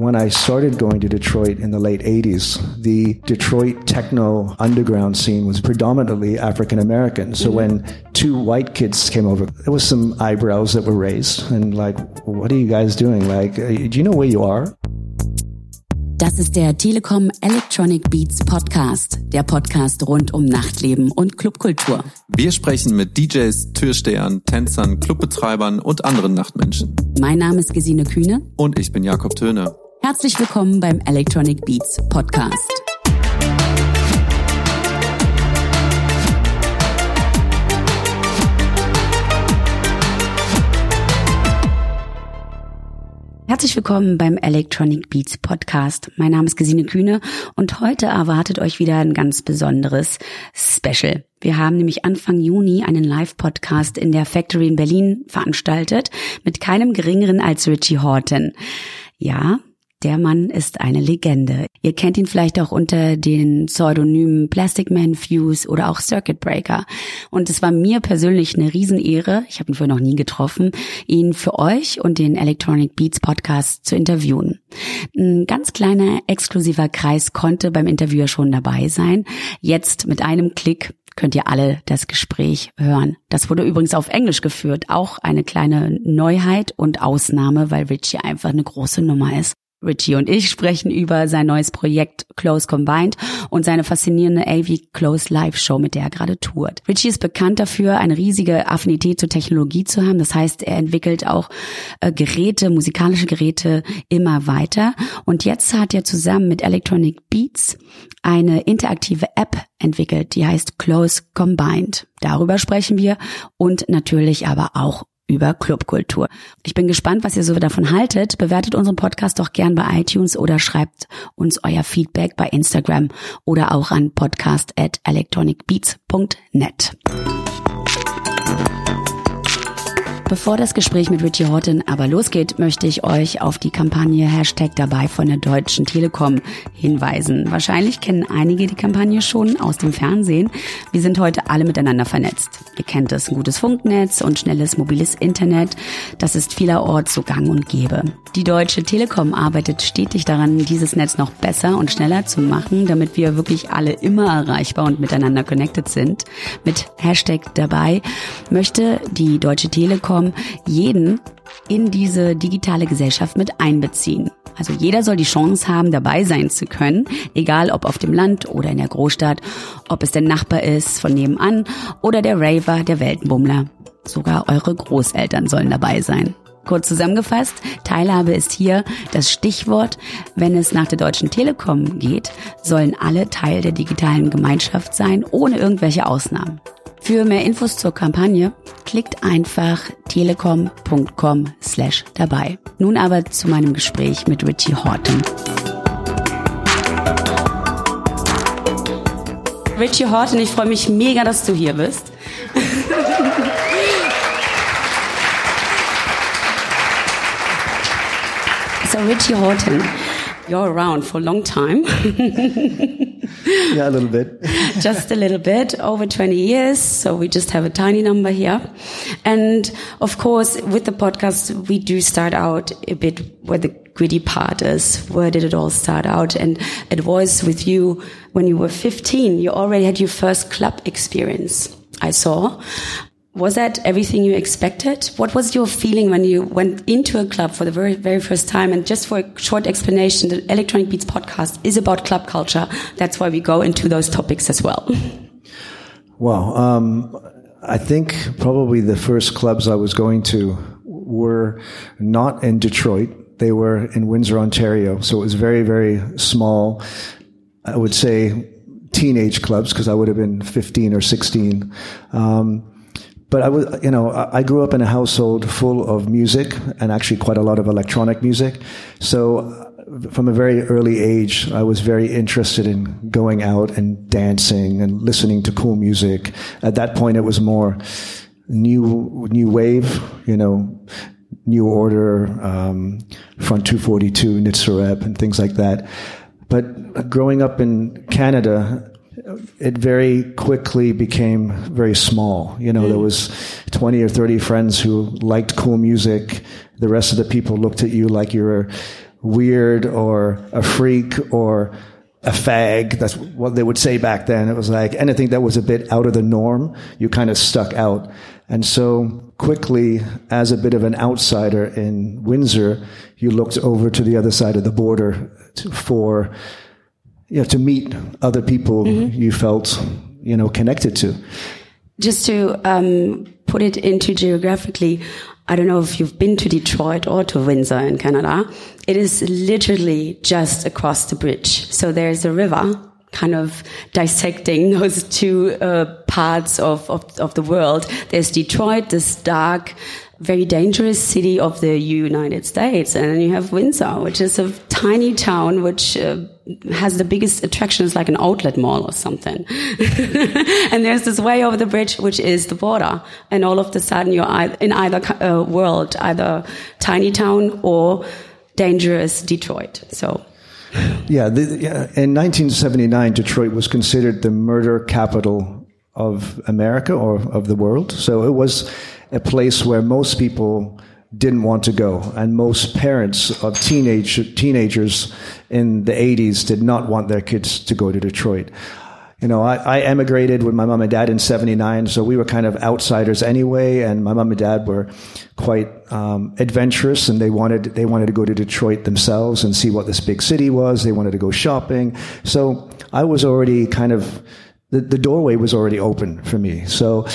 when I started going to Detroit in the late 80s, the Detroit techno underground scene was predominantly African American. So mm-hmm. when two white kids came over, there was some eyebrows that were raised and like, what are you guys doing? Like, uh, do you know where you are? Das ist der Telekom Electronic Beats Podcast, der Podcast rund um Nachtleben und Clubkultur. Wir sprechen mit DJs, Türstehern, Tänzern, Clubbetreibern und anderen Nachtmenschen. Mein Name ist Gesine Kühne. Und ich bin Jakob Töne. Herzlich willkommen beim Electronic Beats Podcast. Herzlich willkommen beim Electronic Beats Podcast. Mein Name ist Gesine Kühne und heute erwartet euch wieder ein ganz besonderes Special. Wir haben nämlich Anfang Juni einen Live-Podcast in der Factory in Berlin veranstaltet mit keinem geringeren als Richie Horton. Ja, der Mann ist eine Legende. Ihr kennt ihn vielleicht auch unter den Pseudonymen Plastic Man Fuse oder auch Circuit Breaker. Und es war mir persönlich eine Riesenehre, ich habe ihn vorher noch nie getroffen, ihn für euch und den Electronic Beats Podcast zu interviewen. Ein ganz kleiner exklusiver Kreis konnte beim Interviewer schon dabei sein. Jetzt mit einem Klick könnt ihr alle das Gespräch hören. Das wurde übrigens auf Englisch geführt, auch eine kleine Neuheit und Ausnahme, weil Richie einfach eine große Nummer ist. Richie und ich sprechen über sein neues Projekt Close Combined und seine faszinierende AV Close Live Show, mit der er gerade tourt. Richie ist bekannt dafür, eine riesige Affinität zur Technologie zu haben. Das heißt, er entwickelt auch äh, Geräte, musikalische Geräte immer weiter. Und jetzt hat er zusammen mit Electronic Beats eine interaktive App entwickelt, die heißt Close Combined. Darüber sprechen wir und natürlich aber auch über Clubkultur. Ich bin gespannt, was ihr so davon haltet. Bewertet unseren Podcast doch gern bei iTunes oder schreibt uns euer Feedback bei Instagram oder auch an podcast at electronicbeats.net. Bevor das Gespräch mit Richie Horton aber losgeht, möchte ich euch auf die Kampagne Hashtag dabei von der Deutschen Telekom hinweisen. Wahrscheinlich kennen einige die Kampagne schon aus dem Fernsehen. Wir sind heute alle miteinander vernetzt. Ihr kennt es, ein gutes Funknetz und schnelles mobiles Internet. Das ist vielerorts so gang und gäbe. Die Deutsche Telekom arbeitet stetig daran, dieses Netz noch besser und schneller zu machen, damit wir wirklich alle immer erreichbar und miteinander connected sind. Mit Hashtag dabei möchte die Deutsche Telekom Plattform jeden in diese digitale Gesellschaft mit einbeziehen. Also jeder soll die Chance haben, dabei sein zu können, egal ob auf dem Land oder in der Großstadt, ob es der Nachbar ist von nebenan oder der Raver, der Weltenbummler. Sogar eure Großeltern sollen dabei sein. Kurz zusammengefasst, Teilhabe ist hier das Stichwort. Wenn es nach der Deutschen Telekom geht, sollen alle Teil der digitalen Gemeinschaft sein, ohne irgendwelche Ausnahmen. Für mehr Infos zur Kampagne klickt einfach telekom.com slash dabei. Nun aber zu meinem Gespräch mit Richie Horton. Richie Horton, ich freue mich mega, dass du hier bist. so Richie Horton, you're around for a long time. yeah, a little bit. just a little bit, over 20 years. So we just have a tiny number here. And of course, with the podcast, we do start out a bit where the gritty part is. Where did it all start out? And it was with you when you were 15. You already had your first club experience. I saw. Was that everything you expected? What was your feeling when you went into a club for the very, very first time? And just for a short explanation, the Electronic Beats podcast is about club culture. That's why we go into those topics as well. Well, um, I think probably the first clubs I was going to were not in Detroit. They were in Windsor, Ontario. So it was very, very small. I would say teenage clubs because I would have been 15 or 16. Um, but I was, you know, I grew up in a household full of music and actually quite a lot of electronic music. So uh, from a very early age, I was very interested in going out and dancing and listening to cool music. At that point, it was more new, new wave, you know, New Order, um, Front 242, Nitzer Ebb, and things like that. But growing up in Canada, it very quickly became very small. You know, mm. there was 20 or 30 friends who liked cool music. The rest of the people looked at you like you were weird or a freak or a fag. That's what they would say back then. It was like anything that was a bit out of the norm, you kind of stuck out. And so quickly, as a bit of an outsider in Windsor, you looked over to the other side of the border for, you know, to meet other people mm-hmm. you felt, you know, connected to. Just to um, put it into geographically, I don't know if you've been to Detroit or to Windsor in Canada. It is literally just across the bridge. So there's a river kind of dissecting those two uh, parts of, of, of the world. There's Detroit, this dark, very dangerous city of the United States. And then you have Windsor, which is a tiny town which uh, has the biggest attractions like an outlet mall or something. and there's this way over the bridge, which is the border. And all of a sudden you're in either uh, world, either tiny town or dangerous Detroit. So. Yeah, the, yeah, in 1979, Detroit was considered the murder capital of America or of the world. So it was a place where most people didn't want to go, and most parents of teenage teenagers in the 80s did not want their kids to go to Detroit. You know, I, I emigrated with my mom and dad in '79, so we were kind of outsiders anyway. And my mom and dad were quite um, adventurous, and they wanted they wanted to go to Detroit themselves and see what this big city was. They wanted to go shopping. So I was already kind of the, the doorway was already open for me. So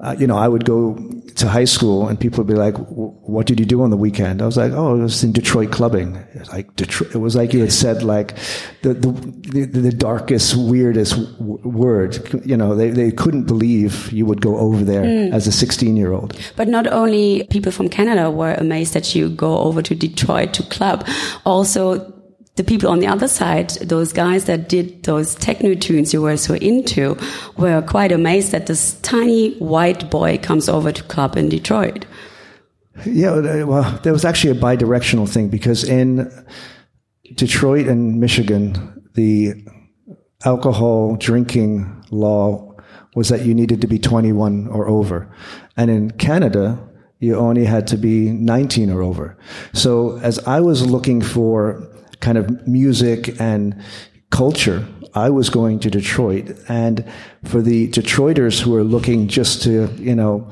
uh, you know, I would go to high school and people would be like, what did you do on the weekend? I was like, oh, I was in Detroit clubbing. It was like Detroit, it was like you had said like the, the, the, the darkest, weirdest w- word. You know, they, they couldn't believe you would go over there mm. as a 16 year old. But not only people from Canada were amazed that you go over to Detroit to club, also the people on the other side, those guys that did those techno tunes you were so into, were quite amazed that this tiny white boy comes over to club in Detroit. Yeah, uh, well, there was actually a bi-directional thing because in Detroit and Michigan, the alcohol drinking law was that you needed to be 21 or over. And in Canada, you only had to be 19 or over. So as I was looking for kind of music and culture, I was going to Detroit. And for the Detroiters who are looking just to, you know,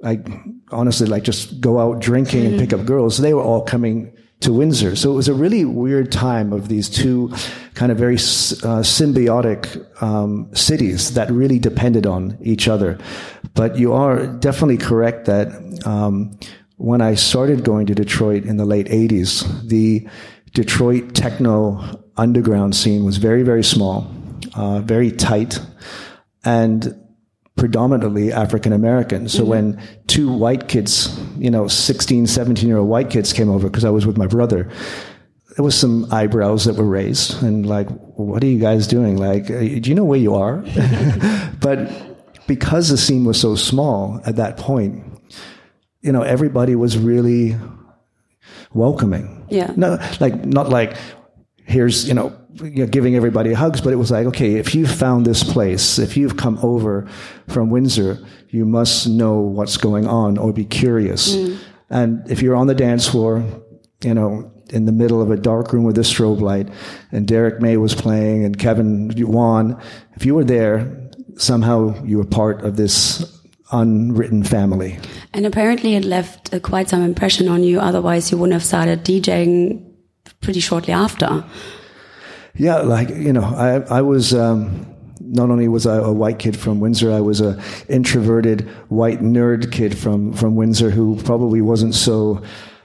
like honestly, like just go out drinking and pick up girls, they were all coming to Windsor. So it was a really weird time of these two kind of very uh, symbiotic um, cities that really depended on each other. But you are definitely correct that um, when I started going to Detroit in the late 80s, the Detroit techno underground scene was very, very small, uh, very tight, and predominantly African American. So mm-hmm. when two white kids, you know, 16, 17 year old white kids came over, because I was with my brother, there was some eyebrows that were raised and like, what are you guys doing? Like, uh, do you know where you are? but because the scene was so small at that point, you know, everybody was really welcoming. Yeah. No, like not like here's you know, you know, giving everybody hugs, but it was like okay, if you found this place, if you've come over from Windsor, you must know what's going on or be curious. Mm. And if you're on the dance floor, you know, in the middle of a dark room with a strobe light, and Derrick May was playing and Kevin Juan, if you were there, somehow you were part of this unwritten family. And apparently it left uh, quite some impression on you. Otherwise, you wouldn't have started DJing pretty shortly after. Yeah, like, you know, I, I was, um, not only was I a white kid from Windsor, I was a introverted white nerd kid from, from Windsor who probably wasn't so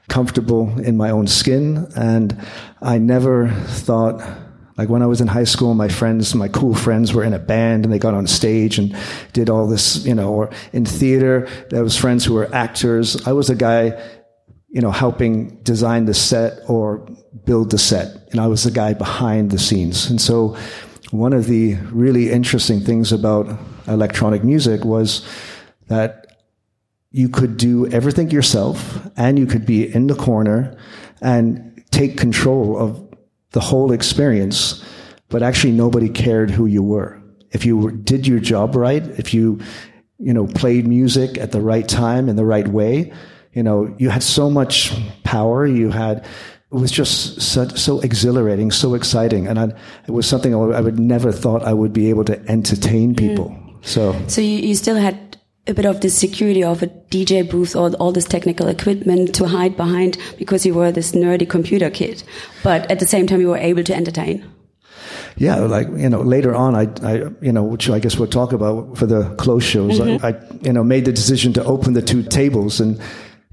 comfortable in my own skin. And I never thought like when I was in high school, my friends, my cool friends were in a band and they got on stage and did all this, you know, or in theater, there was friends who were actors. I was a guy, you know, helping design the set or build the set. And I was the guy behind the scenes. And so one of the really interesting things about electronic music was that you could do everything yourself and you could be in the corner and take control of the whole experience, but actually nobody cared who you were. If you did your job right, if you, you know, played music at the right time in the right way, you know, you had so much power. You had it was just such, so exhilarating, so exciting, and I, it was something I would never thought I would be able to entertain people. Mm. So, so you, you still had a bit of the security of a DJ booth or all this technical equipment to hide behind because you were this nerdy computer kid, but at the same time you were able to entertain. Yeah, like you know, later on, I, I, you know, which I guess we'll talk about for the close shows. Mm-hmm. I, I, you know, made the decision to open the two tables and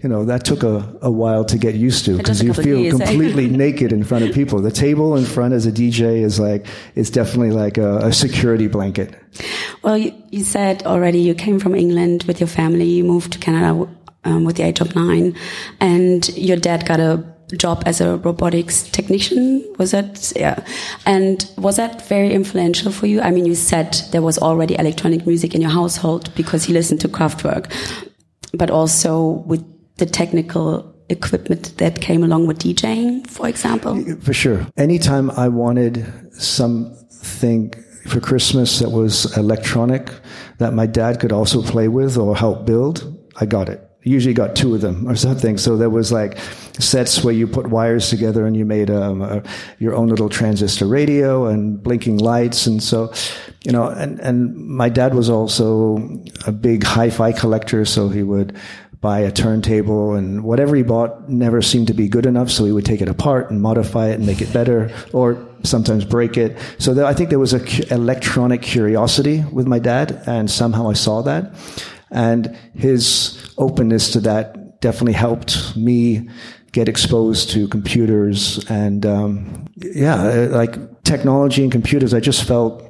you know, that took a, a while to get used to because you feel years, eh? completely naked in front of people. The table in front as a DJ is like, it's definitely like a, a security blanket. Well, you, you, said already you came from England with your family. You moved to Canada um, with the age of nine and your dad got a job as a robotics technician. Was that, yeah. And was that very influential for you? I mean, you said there was already electronic music in your household because he listened to Kraftwerk, but also with the technical equipment that came along with DJing, for example? For sure. Anytime I wanted something for Christmas that was electronic that my dad could also play with or help build, I got it. Usually got two of them or something. So there was like sets where you put wires together and you made um, a, your own little transistor radio and blinking lights. And so, you know, and, and my dad was also a big hi-fi collector. So he would buy a turntable and whatever he bought never seemed to be good enough. So he would take it apart and modify it and make it better or sometimes break it. So there, I think there was a cu- electronic curiosity with my dad and somehow I saw that. And his openness to that definitely helped me get exposed to computers and, um, yeah, like technology and computers. I just felt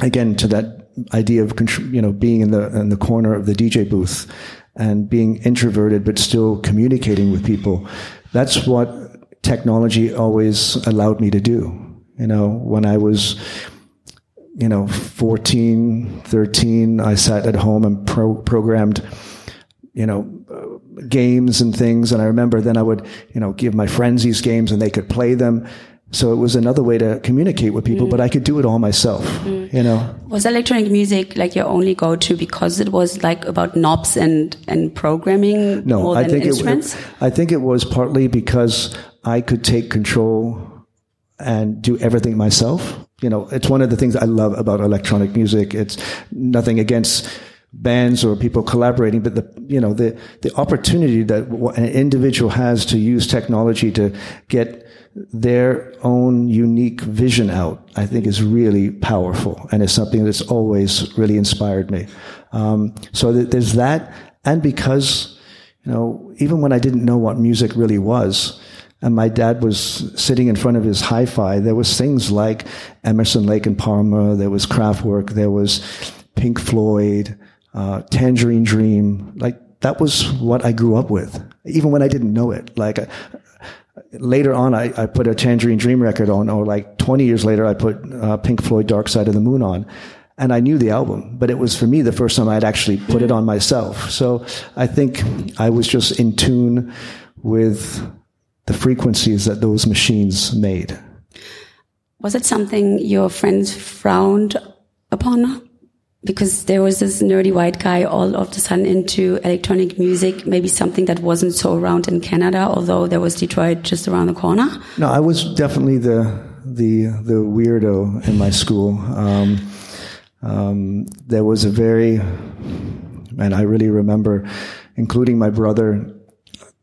again to that idea of you know being in the in the corner of the DJ booth and being introverted but still communicating with people. That's what technology always allowed me to do. You know, when I was, you know, 14, 13, I sat at home and pro- programmed, you know, uh, games and things. And I remember then I would, you know, give my friends these games and they could play them. So it was another way to communicate with people, mm. but I could do it all myself, mm. you know. Was electronic music like your only go-to because it was like about knobs and, and programming no, more I than think instruments? It, I think it was partly because I could take control and do everything myself. You know, it's one of the things I love about electronic music. It's nothing against bands or people collaborating, but the you know the the opportunity that an individual has to use technology to get their own unique vision out, I think is really powerful and is something that's always really inspired me. Um, so th- there's that. And because, you know, even when I didn't know what music really was, and my dad was sitting in front of his hi-fi, there was things like Emerson, Lake and Palmer, there was Kraftwerk, there was Pink Floyd, uh, Tangerine Dream, like that was what I grew up with, even when I didn't know it. Like later on, I, I, put a Tangerine Dream record on, or like 20 years later, I put uh, Pink Floyd Dark Side of the Moon on. And I knew the album, but it was for me the first time I'd actually put it on myself. So I think I was just in tune with the frequencies that those machines made. Was it something your friends frowned upon? Because there was this nerdy white guy all of a sudden into electronic music, maybe something that wasn't so around in Canada, although there was Detroit just around the corner. No, I was definitely the the the weirdo in my school. Um, um, there was a very, and I really remember, including my brother.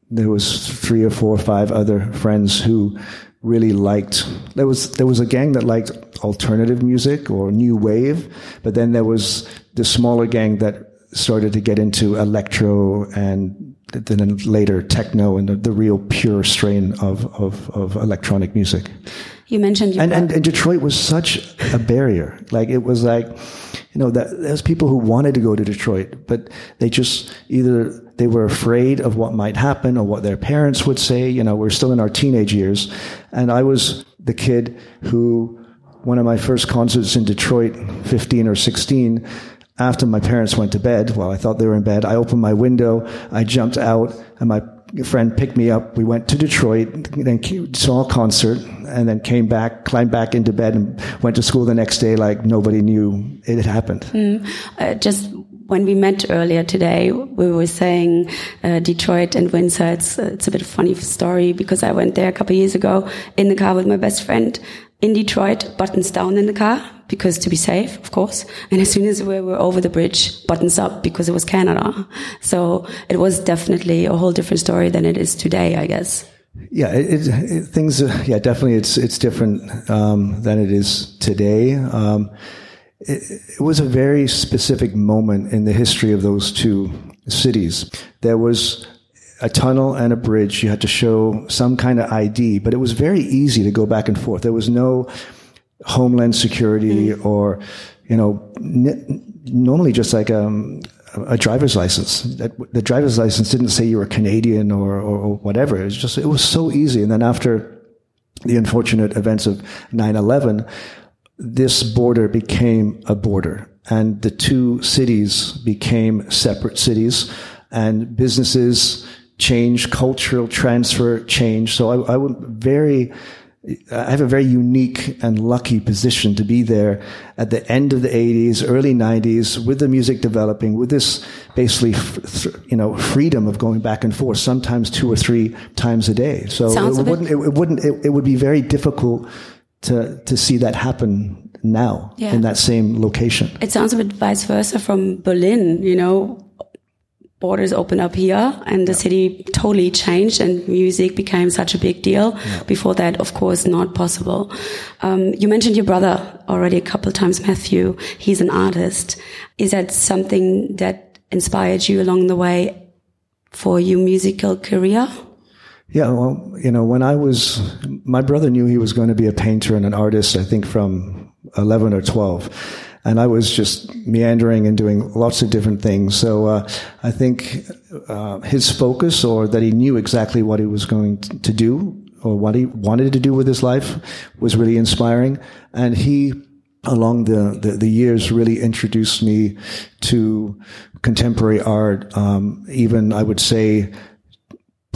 There was three or four or five other friends who really liked there was there was a gang that liked alternative music or new wave but then there was the smaller gang that started to get into electro and then later techno and the, the real pure strain of, of, of electronic music. You mentioned and, and, and Detroit was such a barrier. Like it was like you know that there's people who wanted to go to Detroit but they just either they were afraid of what might happen or what their parents would say. You know, we're still in our teenage years. And I was the kid who, one of my first concerts in Detroit, 15 or 16, after my parents went to bed, well, I thought they were in bed, I opened my window, I jumped out, and my friend picked me up. We went to Detroit, then saw a concert, and then came back, climbed back into bed, and went to school the next day like nobody knew it had happened. Mm. Uh, just when we met earlier today, we were saying uh, Detroit and Windsor. It's, it's a bit of a funny story because I went there a couple years ago in the car with my best friend in Detroit, buttons down in the car because to be safe, of course. And as soon as we were over the bridge, buttons up because it was Canada. So it was definitely a whole different story than it is today, I guess. Yeah, it, it, things. Yeah, definitely, it's it's different um, than it is today. Um, it, it, was a very specific moment in the history of those two cities. There was a tunnel and a bridge. You had to show some kind of ID, but it was very easy to go back and forth. There was no homeland security mm. or, you know, n- normally just like um, a driver's license. The driver's license didn't say you were Canadian or, or, or whatever. It was just, it was so easy. And then after the unfortunate events of 9-11, this border became a border and the two cities became separate cities and businesses changed, cultural transfer change. So I, I would very, I have a very unique and lucky position to be there at the end of the 80s, early 90s, with the music developing, with this basically, you know, freedom of going back and forth, sometimes two or three times a day. So Sounds it wouldn't, it, it wouldn't, it, it, would be very difficult to, to see that happen now yeah. in that same location. It sounds a bit vice versa from Berlin, you know, borders opened up here and the yeah. city totally changed and music became such a big deal. Yeah. Before that, of course, not possible. Um, you mentioned your brother already a couple of times, Matthew. He's an artist. Is that something that inspired you along the way for your musical career? Yeah, well, you know, when I was, my brother knew he was going to be a painter and an artist, I think from 11 or 12 and I was just meandering and doing lots of different things. So uh, I think uh, his focus, or that he knew exactly what he was going to do, or what he wanted to do with his life, was really inspiring. And he, along the, the, the years, really introduced me to contemporary art. Um, even I would say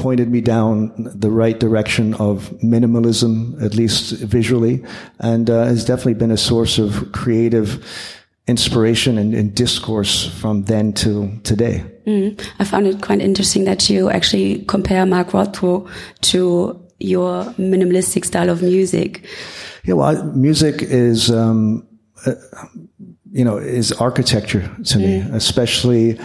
pointed me down the right direction of minimalism, at least visually, and uh, has definitely been a source of creative inspiration and, and discourse from then to today. Mm. I found it quite interesting that you actually compare Mark Rothko to your minimalistic style of music. Yeah, well, music is, um, uh, you know, is architecture to mm. me, especially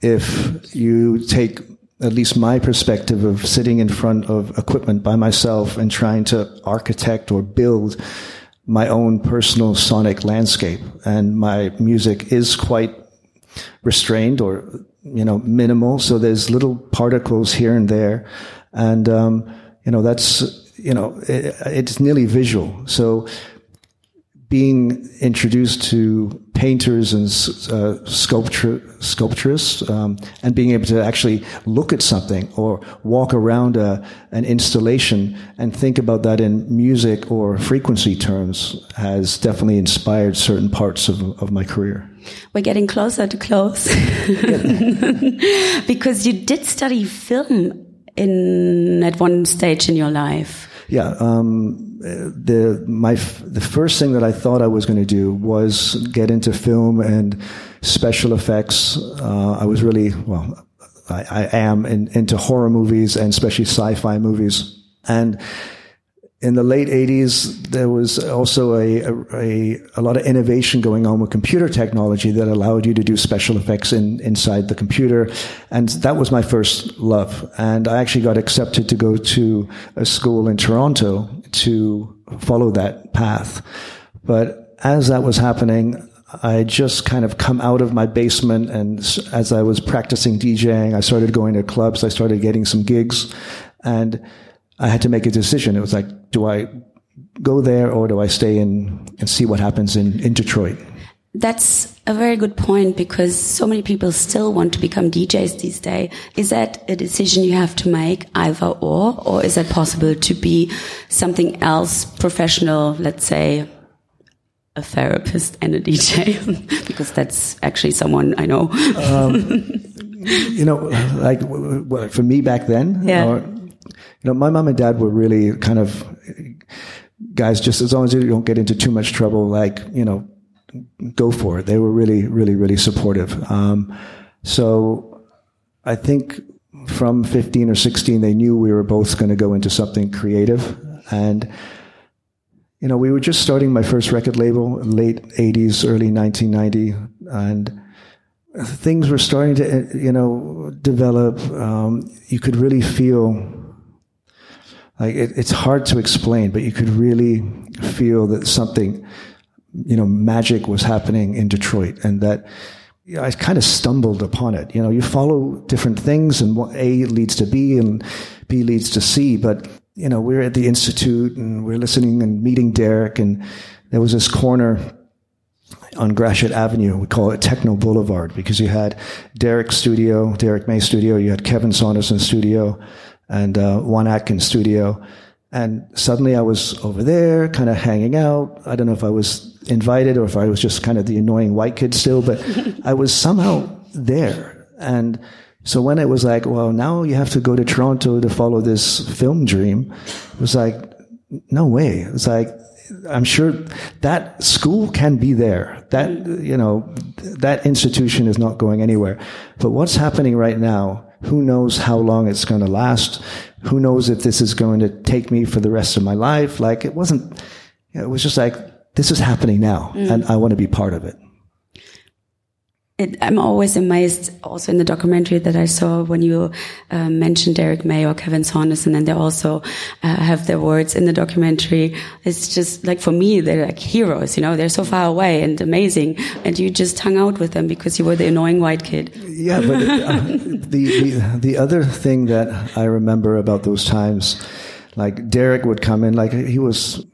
if you take at least my perspective of sitting in front of equipment by myself and trying to architect or build my own personal sonic landscape. And my music is quite restrained or, you know, minimal. So there's little particles here and there. And, um, you know, that's, you know, it, it's nearly visual. So being introduced to painters and uh, sculpture, sculpturists um, and being able to actually look at something or walk around a, an installation and think about that in music or frequency terms has definitely inspired certain parts of, of my career. We're getting closer to close because you did study film in at one stage in your life. Yeah, um, the my the first thing that I thought I was going to do was get into film and special effects. Uh, I was really well, I, I am in, into horror movies and especially sci-fi movies. And in the late 80s, there was also a, a, a, lot of innovation going on with computer technology that allowed you to do special effects in, inside the computer. And that was my first love. And I actually got accepted to go to a school in Toronto to follow that path. But as that was happening, I just kind of come out of my basement and as I was practicing DJing, I started going to clubs, I started getting some gigs and I had to make a decision. It was like, do I go there or do I stay in and see what happens in, in Detroit? That's a very good point because so many people still want to become DJs these days. Is that a decision you have to make either or, or is it possible to be something else professional, let's say a therapist and a DJ? because that's actually someone I know. um, you know, like for me back then, yeah. Or, know, my mom and dad were really kind of guys, just as long as you don't get into too much trouble, like, you know, go for it. They were really, really, really supportive. Um, so I think from 15 or 16, they knew we were both going to go into something creative. And, you know, we were just starting my first record label, late 80s, early 1990. And things were starting to, you know, develop. Um, you could really feel like it, it's hard to explain, but you could really feel that something, you know, magic was happening in Detroit and that, you know, I kind of stumbled upon it. You know, you follow different things and A leads to B and B leads to C, but you know, we're at the Institute and we're listening and meeting Derrick and there was this corner on Gratiot Avenue. We call it Techno Boulevard because you had Derrick's studio, Derrick May studio, you had Kevin Saunderson studio and uh, Juan Atkins studio. And suddenly I was over there, kind of hanging out. I don't know if I was invited or if I was just kind of the annoying white kid still, but I was somehow there. And so when it was like, well, now you have to go to Toronto to follow this film dream, it was like, no way. It's like, I'm sure that school can be there. That, you know, that institution is not going anywhere. But what's happening right now, who knows how long it's going to last? Who knows if this is going to take me for the rest of my life? Like it wasn't, it was just like, this is happening now mm. and I want to be part of it. It, I'm always amazed also in the documentary that I saw when you uh, mentioned Derrick May or Kevin Saunderson and they also uh, have their words in the documentary. It's just like for me, they're like heroes, you know, they're so far away and amazing. And you just hung out with them because you were the annoying white kid. Yeah, but uh, the, the, the other thing that I remember about those times, like Derrick would come in, like he was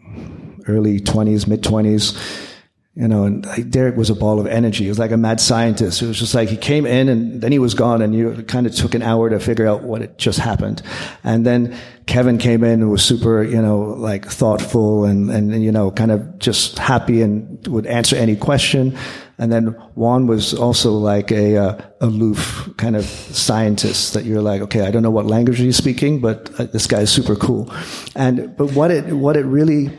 early 20s, mid 20s you know, and like Derrick was a ball of energy. He was like a mad scientist. It was just like he came in and then he was gone and you kind of took an hour to figure out what had just happened. And then Kevin came in and was super, you know, like thoughtful and, and, you know, kind of just happy and would answer any question. And then Juan was also like a uh, aloof kind of scientist that you're like, okay, I don't know what language he's speaking, but uh, this guy is super cool. And but what it what it really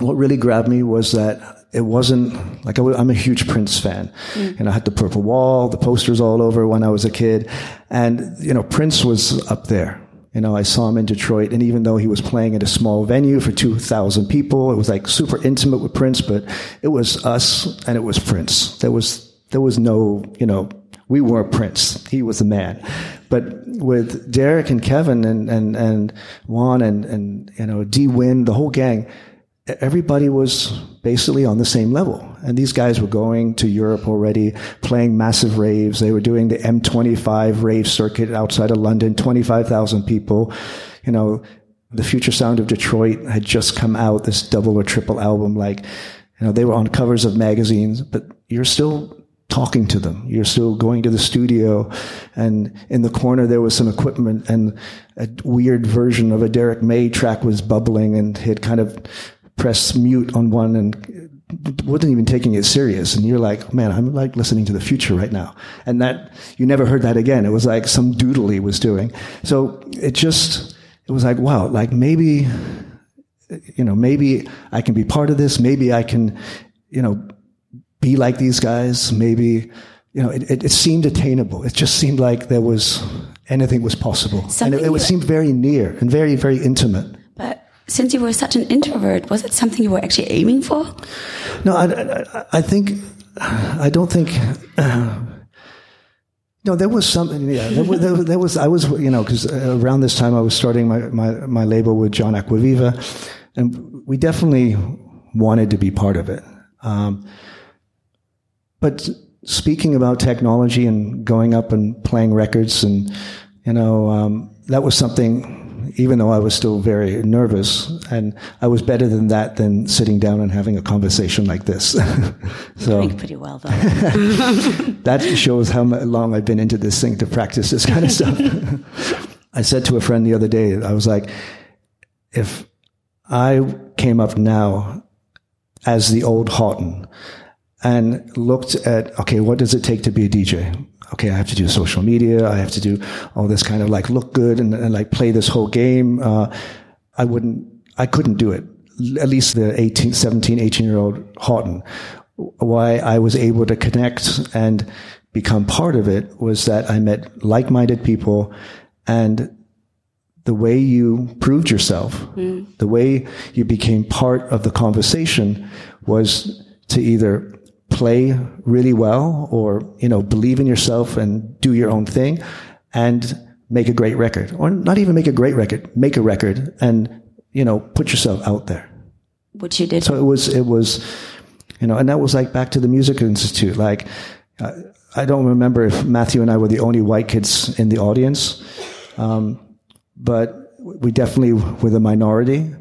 what really grabbed me was that it wasn't like I am a huge Prince fan. Mm. And I had the purple wall, the posters all over when I was a kid. And, you know, Prince was up there. You know, I saw him in Detroit, and even though he was playing at a small venue for 2,000 people, it was like super intimate with Prince, but it was us and it was Prince. There was, there was no, you know, we were Prince. He was the man. But with Derrick and Kevin and, and, and Juan and, and, you know, D Win, the whole gang, everybody was basically on the same level. And these guys were going to Europe already, playing massive raves. They were doing the M25 rave circuit outside of London, 25,000 people. You know, the future sound of Detroit had just come out, this double or triple album. Like, you know, they were on covers of magazines, but you're still talking to them. You're still going to the studio and in the corner there was some equipment and a weird version of a Derrick May track was bubbling and he had kind of press mute on one and wasn't even taking it serious. And you're like, man, I'm like listening to the future right now. And that, you never heard that again. It was like some doodle he was doing. So it just, it was like, wow, like maybe, you know, maybe I can be part of this. Maybe I can, you know, be like these guys. Maybe, you know, it, it, it seemed attainable. It just seemed like there was, anything was possible. Something and it, it seemed very near and very, very intimate. Since you were such an introvert, was it something you were actually aiming for? No, I, I, I think, I don't think, uh, no, there was something, yeah, there, there, there was, I was, you know, because around this time I was starting my, my, my label with John Acquaviva, and we definitely wanted to be part of it. Um, but speaking about technology and going up and playing records and, you know, um, that was something even though I was still very nervous. And I was better than that than sitting down and having a conversation like this. so doing pretty well, though. that shows how long I've been into this thing to practice this kind of stuff. I said to a friend the other day, I was like, if I came up now as the old Hawtin and looked at, okay, what does it take to be a DJ? Okay, I have to do social media. I have to do all this kind of like look good and, and like play this whole game. Uh, I wouldn't, I couldn't do it. At least the 18, 17, 18 year old Hawtin why I was able to connect and become part of it was that I met like-minded people and the way you proved yourself, mm. the way you became part of the conversation was to either play really well or, you know, believe in yourself and do your own thing and make a great record or not even make a great record, make a record and, you know, put yourself out there. Which you did. So it was, it was, you know, and that was like back to the Music Institute. Like, uh, I don't remember if Matthew and I were the only white kids in the audience, um, but we definitely were the minority.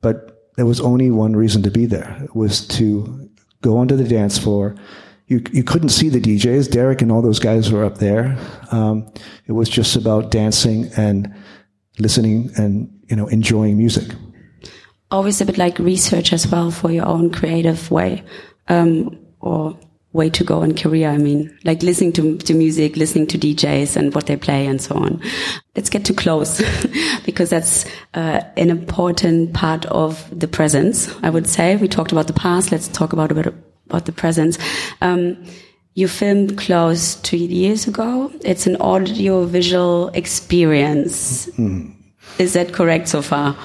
But there was only one reason to be there. It was to go onto the dance floor. You, you couldn't see the DJs. Derrick and all those guys were up there. Um, it was just about dancing and listening and, you know, enjoying music. Always a bit like research as well for your own creative way. Um, or way to go in career. I mean, like listening to, to music, listening to DJs and what they play and so on. Let's get too close because that's uh, an important part of the presence, I would say. We talked about the past. Let's talk about a bit about the presence. Um, you filmed close two years ago. It's an audio visual experience. Mm. Is that correct so far?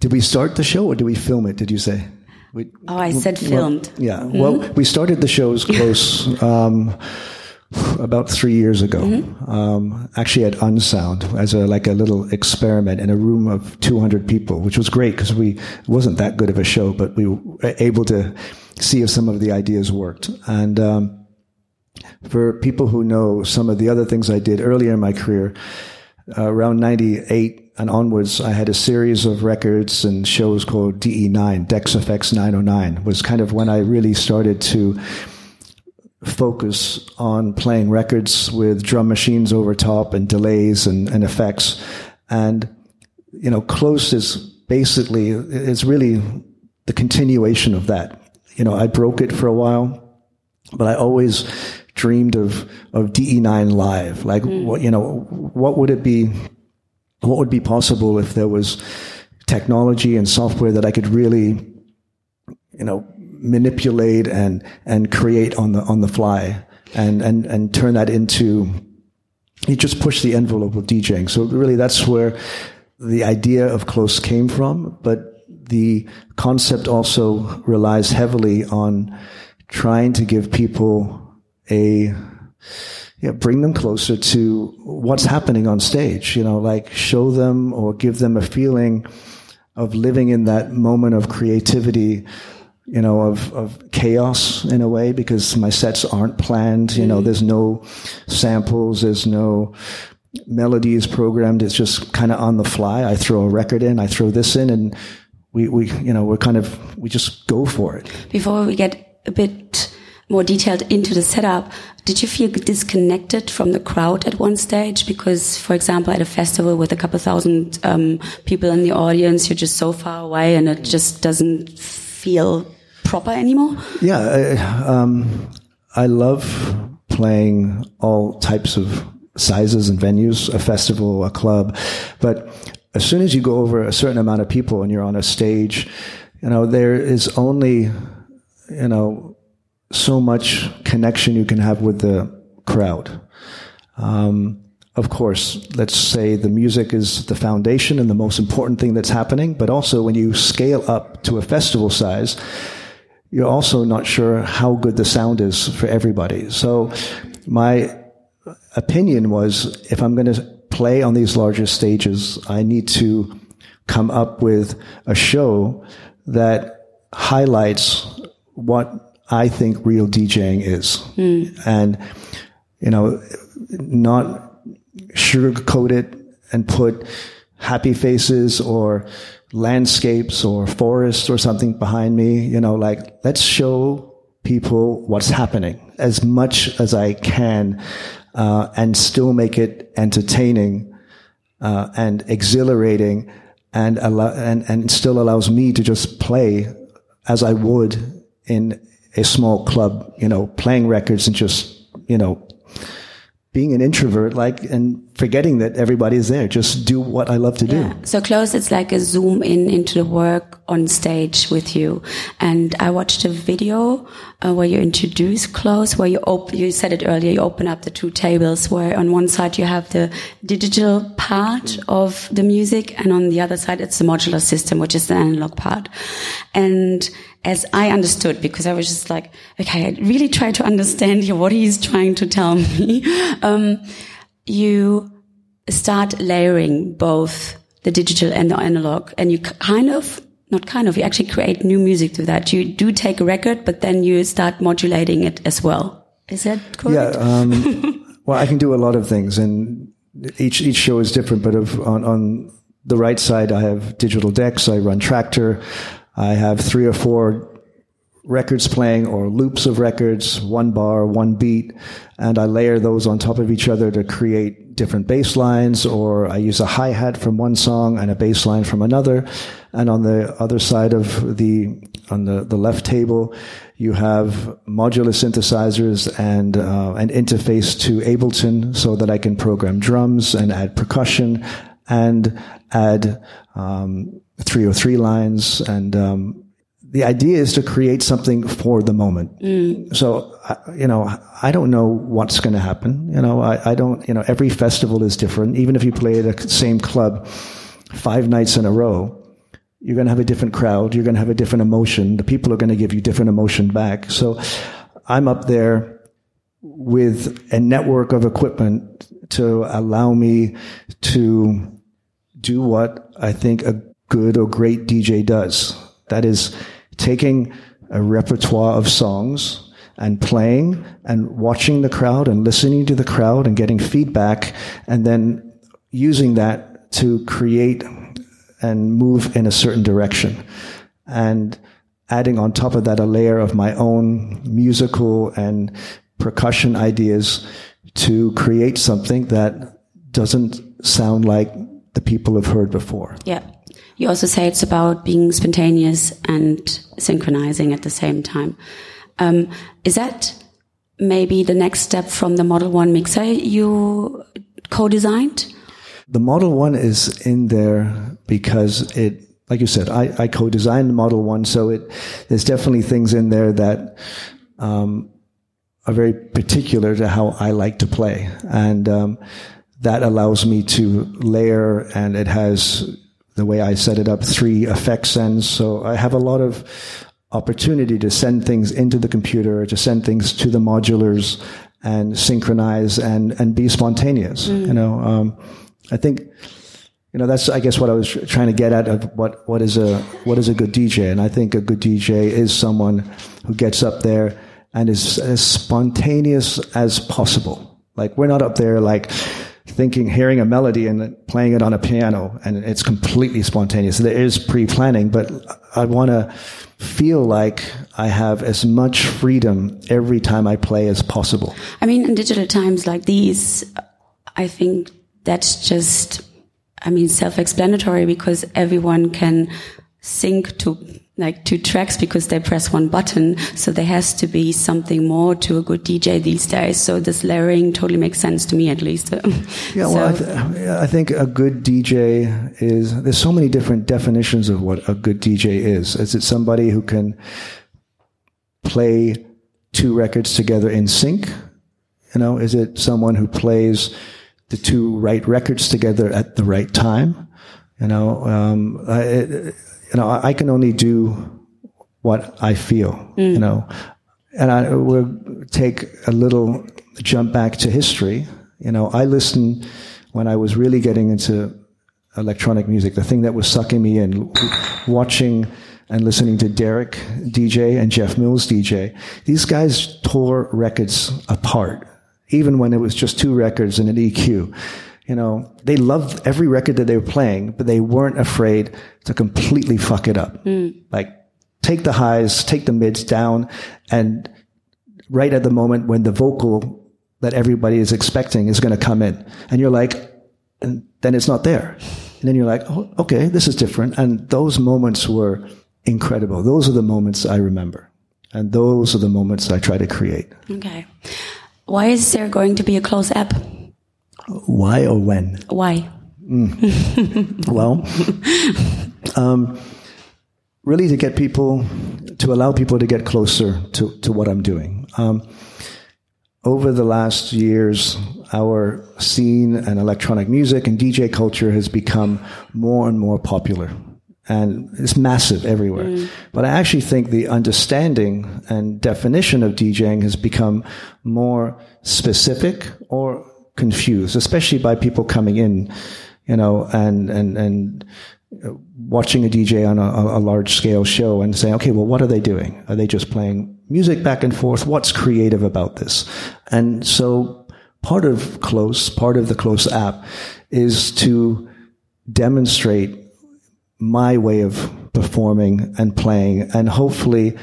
Did we start the show or did we film it? Did you say? We, oh, I said filmed. Well, yeah. Mm-hmm. Well, we started the shows close um, about three years ago. Mm-hmm. Um, actually, at Unsound as a like a little experiment in a room of 200 people, which was great because we wasn't that good of a show, but we were able to see if some of the ideas worked. And um, for people who know some of the other things I did earlier in my career, uh, around 98 and onwards, I had a series of records and shows called DE9, Decks EFX 909, was kind of when I really started to focus on playing records with drum machines over top and delays and, and effects. And, you know, Close is basically, it's really the continuation of that. You know, I broke it for a while, but I always dreamed of, of DE9 live. Like, mm. what, you know, what would it be what would be possible if there was technology and software that I could really, you know, manipulate and, and create on the, on the fly and, and, and turn that into, you just push the envelope of DJing. So really that's where the idea of close came from, but the concept also relies heavily on trying to give people a, yeah, bring them closer to what's happening on stage, you know, like show them or give them a feeling of living in that moment of creativity, you know, of, of chaos in a way, because my sets aren't planned, you know, mm-hmm. there's no samples, there's no melodies programmed, it's just kind of on the fly. I throw a record in, I throw this in, and we, we, you know, we're kind of, we just go for it. Before we get a bit more detailed into the setup, did you feel disconnected from the crowd at one stage? Because, for example, at a festival with a couple thousand um, people in the audience, you're just so far away and it just doesn't feel proper anymore? Yeah, I, um, I love playing all types of sizes and venues, a festival, a club. But as soon as you go over a certain amount of people and you're on a stage, you know, there is only, you know, so much connection you can have with the crowd. Um, of course, let's say the music is the foundation and the most important thing that's happening, but also when you scale up to a festival size, you're also not sure how good the sound is for everybody. So my opinion was if I'm going to play on these larger stages, I need to come up with a show that highlights what I think real DJing is. Mm. And, you know, not sugarcoat it and put happy faces or landscapes or forests or something behind me. You know, like, let's show people what's happening as much as I can, uh, and still make it entertaining, uh, and exhilarating and allow, and, and still allows me to just play as I would in a small club, you know, playing records and just, you know, being an introvert, like, and forgetting that everybody is there. Just do what I love to do. Yeah. So close, it's like a zoom in into the work on stage with you. And I watched a video uh, where you introduce close, where you open, you said it earlier, you open up the two tables where on one side you have the digital part of the music and on the other side it's the modular system, which is the analog part. And as I understood, because I was just like, okay, I really try to understand here what he's trying to tell me. Um, you start layering both the digital and the analog and you kind of not kind of you actually create new music through that. You do take a record but then you start modulating it as well. Is that correct? Yeah um, well i can do a lot of things and each each show is different but of, on on the right side i have digital decks i run Traktor i have three or four records playing or loops of records, one bar, one beat, and I layer those on top of each other to create different bass lines, or I use a hi-hat from one song and a bass line from another. And on the other side of the, on the, the left table, you have modular synthesizers and uh, an interface to Ableton so that I can program drums and add percussion and add um, 303 lines and um, the idea is to create something for the moment. Mm. So, you know, I don't know what's going to happen. You know, I, I, don't, you know, every festival is different. Even if you play at the same club five nights in a row, you're going to have a different crowd. You're going to have a different emotion. The people are going to give you different emotion back. So I'm up there with a network of equipment to allow me to do what I think a good or great DJ does. That is taking a repertoire of songs and playing and watching the crowd and listening to the crowd and getting feedback and then using that to create and move in a certain direction and adding on top of that a layer of my own musical and percussion ideas to create something that doesn't sound like the people have heard before. Yeah. You also say it's about being spontaneous and synchronizing at the same time. Um, is that maybe the next step from the Model 1 mixer you co-designed? The Model 1 is in there because it, like you said, I, I co-designed the Model 1, so it, there's definitely things in there that, um, are very particular to how I like to play. And, um, that allows me to layer and it has the way I set it up, three effect sends. So I have a lot of opportunity to send things into the computer, to send things to the modulars and synchronize and, and be spontaneous. Mm. You know, um, I think, you know, that's, I guess what I was trying to get at of what, what is a, what is a good DJ? And I think a good DJ is someone who gets up there and is as spontaneous as possible. Like we're not up there like, thinking, hearing a melody and playing it on a piano, and it's completely spontaneous. There is pre-planning, but I want to feel like I have as much freedom every time I play as possible. I mean, in digital times like these, I think that's just, I mean, self-explanatory because everyone can sync to like two tracks because they press one button. So there has to be something more to a good DJ these days. So this layering totally makes sense to me, at least. yeah, well, I, th- I, think a good DJ is, there's so many different definitions of what a good DJ is. Is it somebody who can play two records together in sync? You know, is it someone who plays the two right records together at the right time? You know, um, I, you know, I, can only do what I feel, mm. you know, and I will take a little jump back to history. You know, I listened when I was really getting into electronic music, the thing that was sucking me in, watching and listening to Derrick DJ and Jeff Mills DJ. These guys tore records apart, even when it was just two records and an EQ you know, they loved every record that they were playing, but they weren't afraid to completely fuck it up. Mm. Like take the highs, take the mids down, and right at the moment when the vocal that everybody is expecting is going to come in, and you're like, and then it's not there. And then you're like, oh, okay, this is different. And those moments were incredible. Those are the moments I remember. And those are the moments I try to create. Okay. Why is there going to be a close app? Why or when? Why? Well, um, really to get people, to allow people to get closer to, to what I'm doing. Um, over the last years, our scene and electronic music and DJ culture has become more and more popular. And it's massive everywhere. But I actually think the understanding and definition of DJing has become more specific or confused, especially by people coming in, you know, and, and, and watching a DJ on a, a large scale show and saying, okay, well, what are they doing? Are they just playing music back and forth? What's creative about this? And so part of Close, part of the Close app is to demonstrate my way of performing and playing and hopefully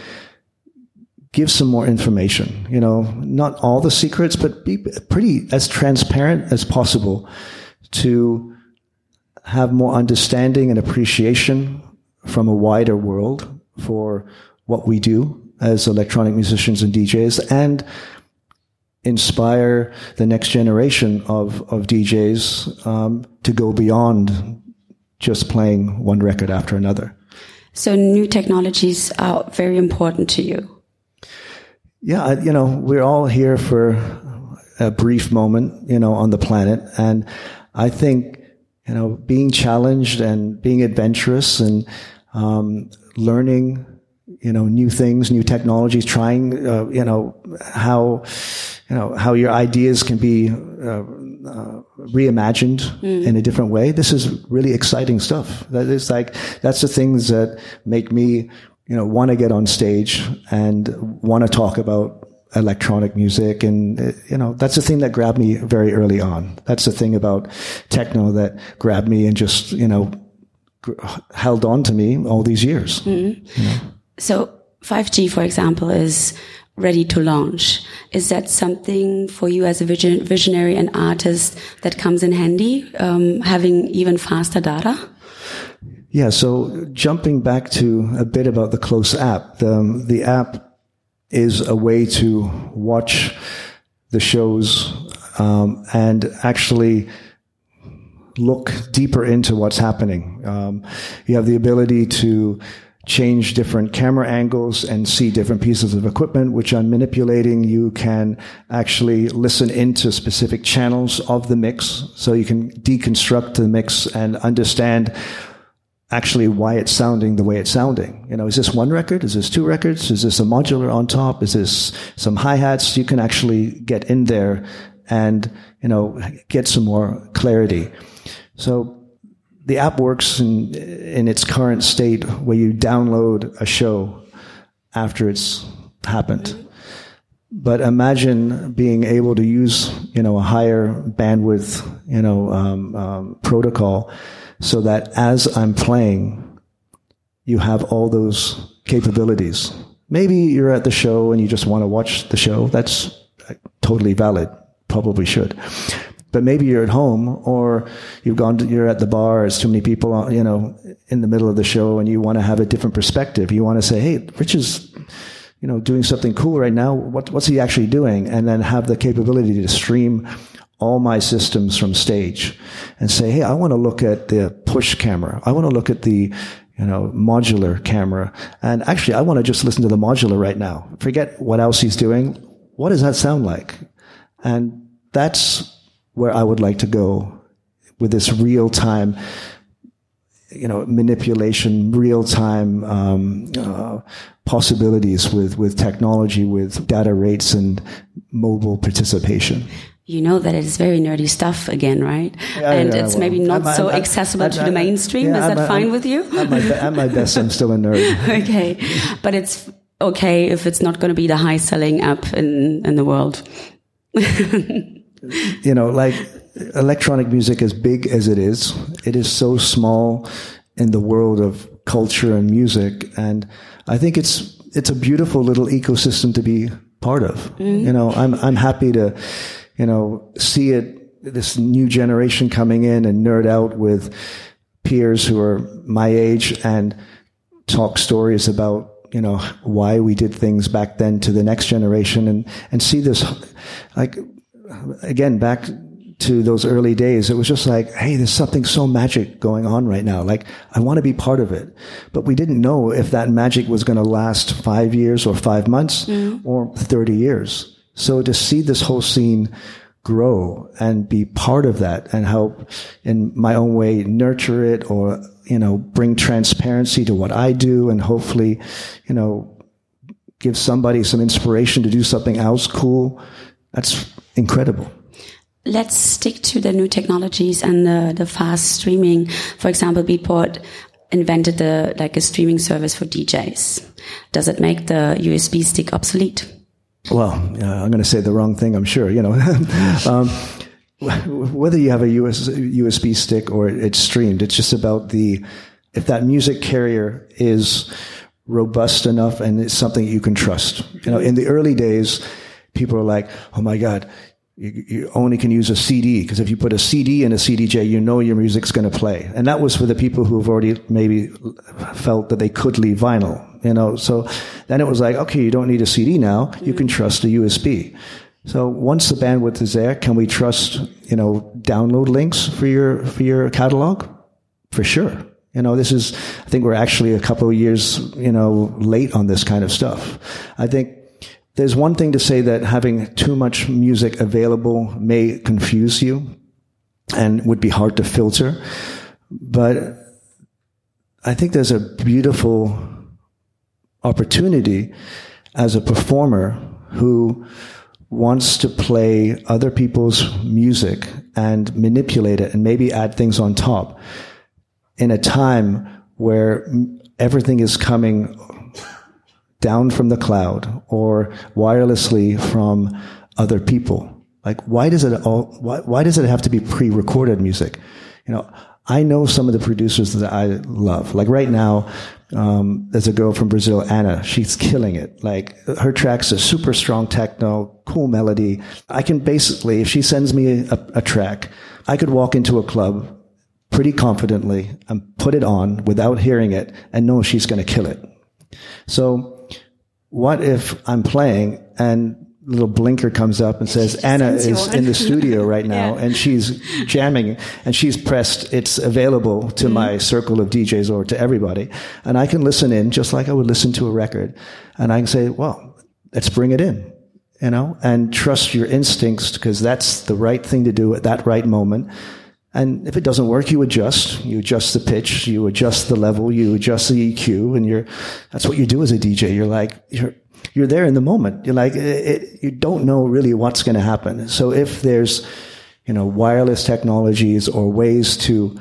give some more information. You know, not all the secrets, but be pretty as transparent as possible to have more understanding and appreciation from a wider world for what we do as electronic musicians and DJs and inspire the next generation of, of DJs um, to go beyond just playing one record after another. So new technologies are very important to you. Yeah, you know, we're all here for a brief moment, you know, on the planet. And I think, you know, being challenged and being adventurous and um, learning, you know, new things, new technologies, trying, uh, you know, how, you know, how your ideas can be uh, uh, reimagined mm. in a different way. This is really exciting stuff. That is like, that's the things that make me, you know, want to get on stage and want to talk about electronic music. And, you know, that's the thing that grabbed me very early on. That's the thing about techno that grabbed me and just, you know, held on to me all these years. Mm. You know? So 5G, for example, is ready to launch. Is that something for you as a vision, visionary and artist that comes in handy, um, having even faster data? Yeah, so jumping back to a bit about the Close app, the, the app is a way to watch the shows um, and actually look deeper into what's happening. Um, you have the ability to change different camera angles and see different pieces of equipment, which on manipulating, you can actually listen into specific channels of the mix. So you can deconstruct the mix and understand actually why it's sounding the way it's sounding. You know, is this one record? Is this two records? Is this a modular on top? Is this some hi-hats? You can actually get in there and, you know, get some more clarity. So the app works in, in its current state where you download a show after it's happened. But imagine being able to use, you know, a higher bandwidth, you know, um, um, protocol so that as I'm playing, you have all those capabilities. Maybe you're at the show and you just want to watch the show. That's totally valid. Probably should but maybe you're at home or you've gone to, you're at the bar it's too many people uh, you know in the middle of the show and you want to have a different perspective you want to say hey rich is you know doing something cool right now what, what's he actually doing and then have the capability to stream all my systems from stage and say hey i want to look at the push camera i want to look at the you know, modular camera. And actually, I want to just listen to the modular right now. Forget what else he's doing. What does that sound like? And that's where I would like to go with this real time, you know, manipulation, real time um, uh, possibilities with with technology, with data rates and mobile participation. You know that it is very nerdy stuff again, right? Yeah, and yeah, it's well, maybe not I'm, so I'm, accessible I'm, to the mainstream. Yeah, is that fine with you? At my, at my best, I'm still a nerd. okay, but it's okay if it's not going to be the high selling app in in the world. you know, like electronic music, as big as it is, it is so small in the world of culture and music, and I think it's it's a beautiful little ecosystem to be part of. Mm-hmm. You know, I'm I'm happy to, you know, see it this new generation coming in and nerd out with peers who are my age and talk stories about you know why we did things back then to the next generation and and see this like again back to those early days, it was just like, hey, there's something so magic going on right now. Like, I want to be part of it. But we didn't know if that magic was going to last five years or five months mm. or 30 years. So to see this whole scene grow and be part of that and help in my own way nurture it or, you know, bring transparency to what I do and hopefully, you know, give somebody some inspiration to do something else cool. That's incredible. Let's stick to the new technologies and the, the fast streaming. For example, Beatport invented the like a streaming service for DJs. Does it make the USB stick obsolete? Well, uh, I'm going to say the wrong thing. I'm sure. You know, um, whether you have a US, USB stick or it's streamed, it's just about the if that music carrier is robust enough and it's something you can trust. You know, in the early days, people are like, "Oh my God, you, you only can use a CD because if you put a CD in a CDJ, you know your music's going to play." And that was for the people who've already maybe felt that they could leave vinyl. You know, so then it was like, okay, you don't need a CD now; you can mm-hmm. trust a USB. So once the bandwidth is there, can we trust you know download links for your for your catalog? For sure. You know, this is, I think we're actually a couple of years, you know, late on this kind of stuff. I think there's one thing to say that having too much music available may confuse you and would be hard to filter. But I think there's a beautiful opportunity as a performer who wants to play other people's music and manipulate it and maybe add things on top in a time where everything is coming down from the cloud or wirelessly from other people. Like, why does it all, why, why does it have to be pre-recorded music? You know, I know some of the producers that I love. Like right now, um, there's a girl from Brazil, Anna. She's killing it. Like her tracks are super strong techno, cool melody. I can basically, if she sends me a, a track, I could walk into a club pretty confidently and put it on without hearing it and know she's going to kill it. So what if I'm playing and little blinker comes up and says Anna is in the studio right now yeah. and she's jamming and she's pressed it's available to mm-hmm. my circle of DJs or to everybody and I can listen in just like I would listen to a record and I can say well let's bring it in you know and trust your instincts because that's the right thing to do at that right moment and if it doesn't work, you adjust. You adjust the pitch, you adjust the level, you adjust the EQ, and you're, that's what you do as a DJ. You're like, you're, you're there in the moment. You're like, it, it, you don't know really what's going to happen. So if there's, you know, wireless technologies or ways to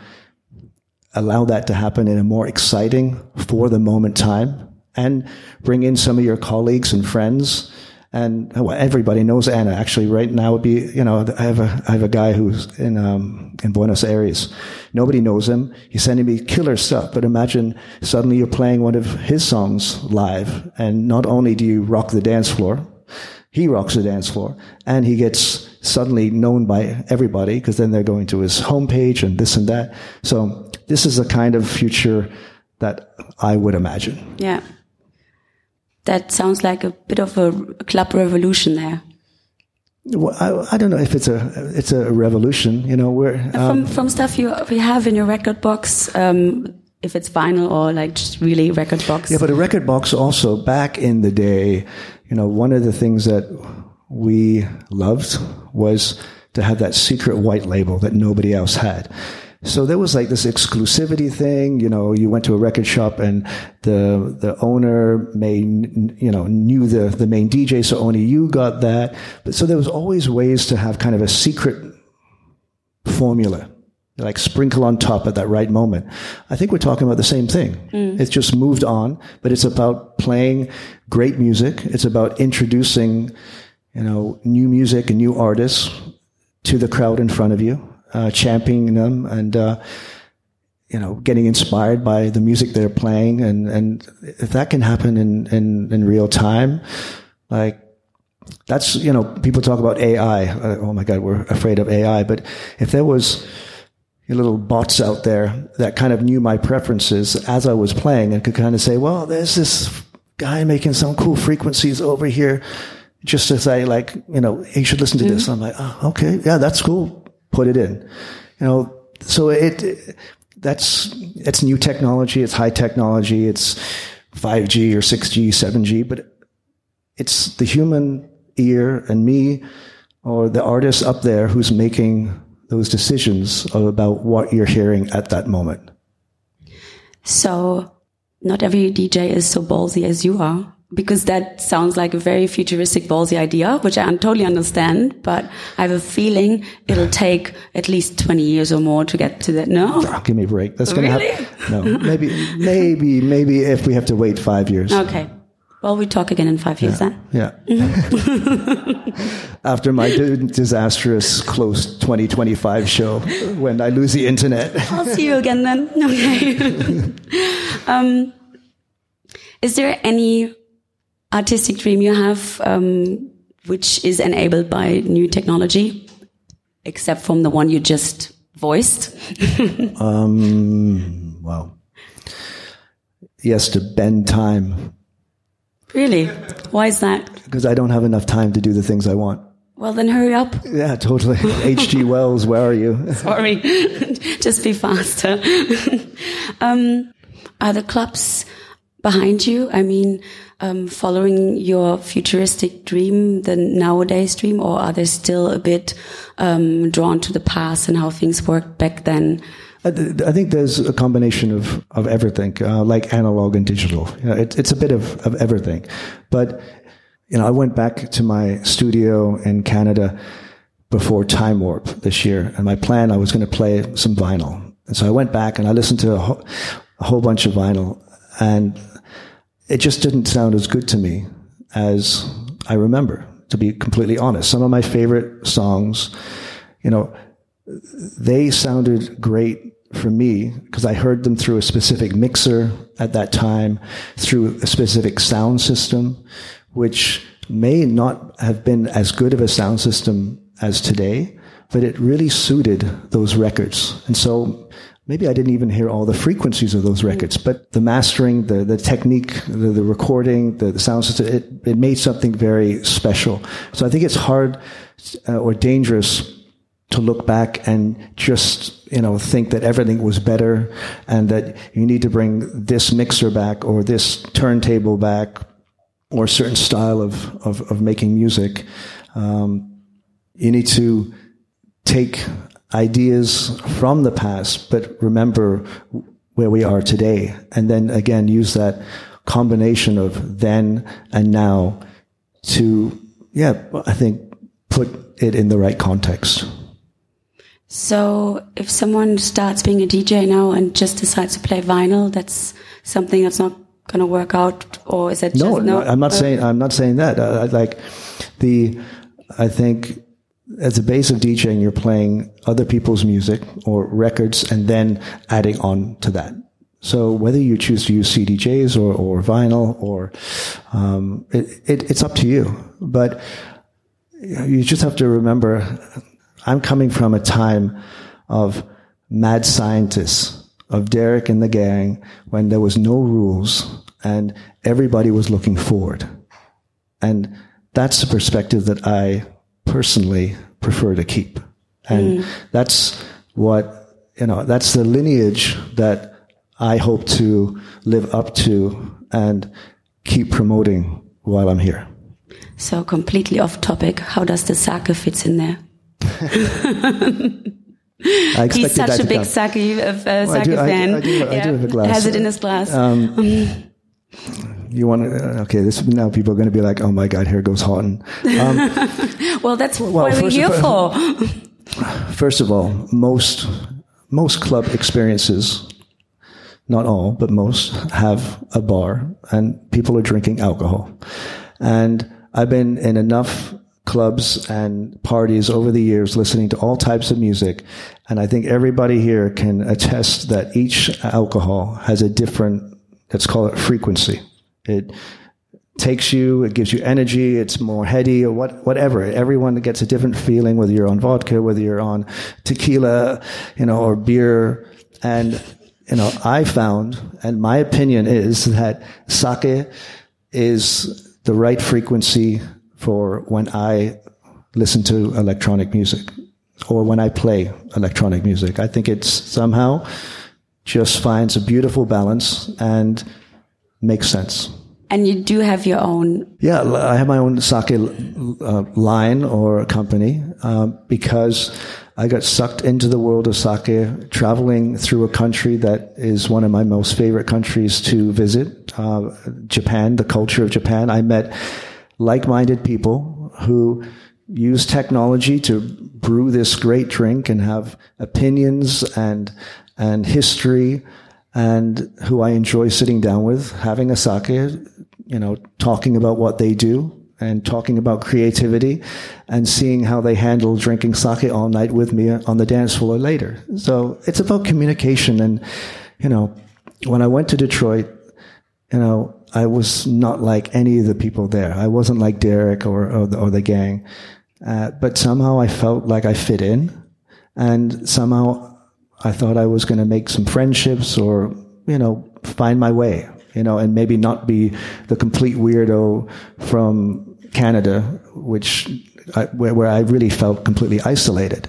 allow that to happen in a more exciting for the moment time and bring in some of your colleagues and friends, and well, everybody knows Anna. Actually, right now would be you know I have a I have a guy who's in um, in Buenos Aires. Nobody knows him. He's sending me killer stuff. But imagine suddenly you're playing one of his songs live, and not only do you rock the dance floor, he rocks the dance floor, and he gets suddenly known by everybody because then they're going to his homepage and this and that. So this is a kind of future that I would imagine. Yeah that sounds like a bit of a club revolution there. Well, I, I, don't know if it's a it's a revolution. You know, where um, from from stuff you you have in your record box. Um, if it's vinyl or like just really record box. Yeah, but a record box also back in the day, you know, one of the things that we loved was to have that secret white label that nobody else had. So there was like this exclusivity thing. You know, you went to a record shop and the the owner may you know knew the the main DJ, so only you got that. But so there was always ways to have kind of a secret formula like sprinkle on top at that right moment. I think we're talking about the same thing. Mm. It's just moved on, but it's about playing great music. It's about introducing, you know, new music and new artists to the crowd in front of you uh, championing them and uh, you know getting inspired by the music they're playing. And and if that can happen in in, in real time like that's you know people talk about AI uh, oh my god we're afraid of AI but if there was little bots out there that kind of knew my preferences as I was playing and could kind of say well there's this guy making some cool frequencies over here just to say like you know you should listen to mm-hmm. this I'm like oh okay. Yeah that's cool put it in. You know, so it, that's, it's new technology. It's high technology. It's 5G or 6G, 7G, but it's the human ear and me or the artist up there who's making those decisions about what you're hearing at that moment. So not every DJ is so ballsy as you are because that sounds like a very futuristic ballsy idea, which I totally understand, but I have a feeling it'll take at least 20 years or more to get to that. No? Oh, give me a break. That's going to really? happen. No, maybe, maybe, maybe if we have to wait five years. Okay. Well, we talk again in five years yeah. then. Yeah. After my disastrous close 2025 show when I lose the internet. I'll see you again then. Okay. um, is there any artistic dream you have um, which is enabled by new technology, except from the one you just voiced? um, well, yes, to bend time Really? Why is that? Because I don't have enough time to do the things I want. Well, then hurry up. Yeah, totally. H.G. Wells, where are you? Sorry. Just be faster. um, are the clubs behind you? I mean, um, following your futuristic dream, the nowadays dream, or are they still a bit um, drawn to the past and how things worked back then? I, think there's a combination of, of everything, uh, like analog and digital. You know, it, it's a bit of, of everything. But, you know, I went back to my studio in Canada before Time Warp this year, and my plan, I was going to play some vinyl. And so I went back and I listened to a, a whole bunch of vinyl, and it just didn't sound as good to me as I remember, to be completely honest. Some of my favorite songs, you know, they sounded great for me because I heard them through a specific mixer at that time, through a specific sound system, which may not have been as good of a sound system as today, but it really suited those records. And so maybe I didn't even hear all the frequencies of those records, but the mastering, the, the technique, the, the recording, the, the, sound system, it, it made something very special. So I think it's hard uh, or dangerous to look back and just, you know, think that everything was better and that you need to bring this mixer back or this turntable back or a certain style of, of, of making music. Um, you need to take ideas from the past, but remember where we are today. And then again, use that combination of then and now to, yeah, I think put it in the right context. So if someone starts being a DJ now and just decides to play vinyl, that's something that's not going to work out, or is that no? Just, no, I'm not saying I'm not saying that. Uh, like the, I think at the base of DJing, you're playing other people's music or records, and then adding on to that. So whether you choose to use CDJs or, or vinyl or um, it, it, it's up to you. But you just have to remember I'm coming from a time of mad scientists, of Derrick and the gang, when there was no rules and everybody was looking forward. And that's the perspective that I personally prefer to keep. And mm. that's what, you know, that's the lineage that I hope to live up to and keep promoting while I'm here. So completely off topic, how does the sake fits in there? He's such a big sake, uh, sake well, I do, fan. I, I, do, yeah. I do have a glass. Has it in his glass. Um, you want to? Uh, okay, this now people are going to be like, "Oh my God, here goes Hawtin." Um, well, that's well, what we're here for. First of all, most most club experiences, not all, but most, have a bar and people are drinking alcohol. And I've been in enough clubs and parties over the years listening to all types of music. And I think everybody here can attest that each alcohol has a different, let's call it frequency. It takes you, it gives you energy, it's more heady or what, whatever. Everyone gets a different feeling, whether you're on vodka, whether you're on tequila, you know, or beer. And, you know, I found, and my opinion is that sake is the right frequency for when I listen to electronic music. or when I play electronic music. I think it's somehow just finds a beautiful balance and makes sense. And you do have your own. Yeah, I have my own sake uh, line or company uh, because I got sucked into the world of sake, traveling through a country that is one of my most favorite countries to visit, uh, Japan, the culture of Japan. I met like-minded people who use technology to brew this great drink and have opinions and and history and who I enjoy sitting down with, having a sake, you know, talking about what they do and talking about creativity and seeing how they handle drinking sake all night with me on the dance floor later. So it's about communication. And, you know, when I went to Detroit, you know, I was not like any of the people there. I wasn't like Derrick or, or, the, or the gang. Uh, but somehow I felt like I fit in and somehow I thought I was going to make some friendships or, you know, find my way, you know, and maybe not be the complete weirdo from Canada, which I, where, where, I really felt completely isolated.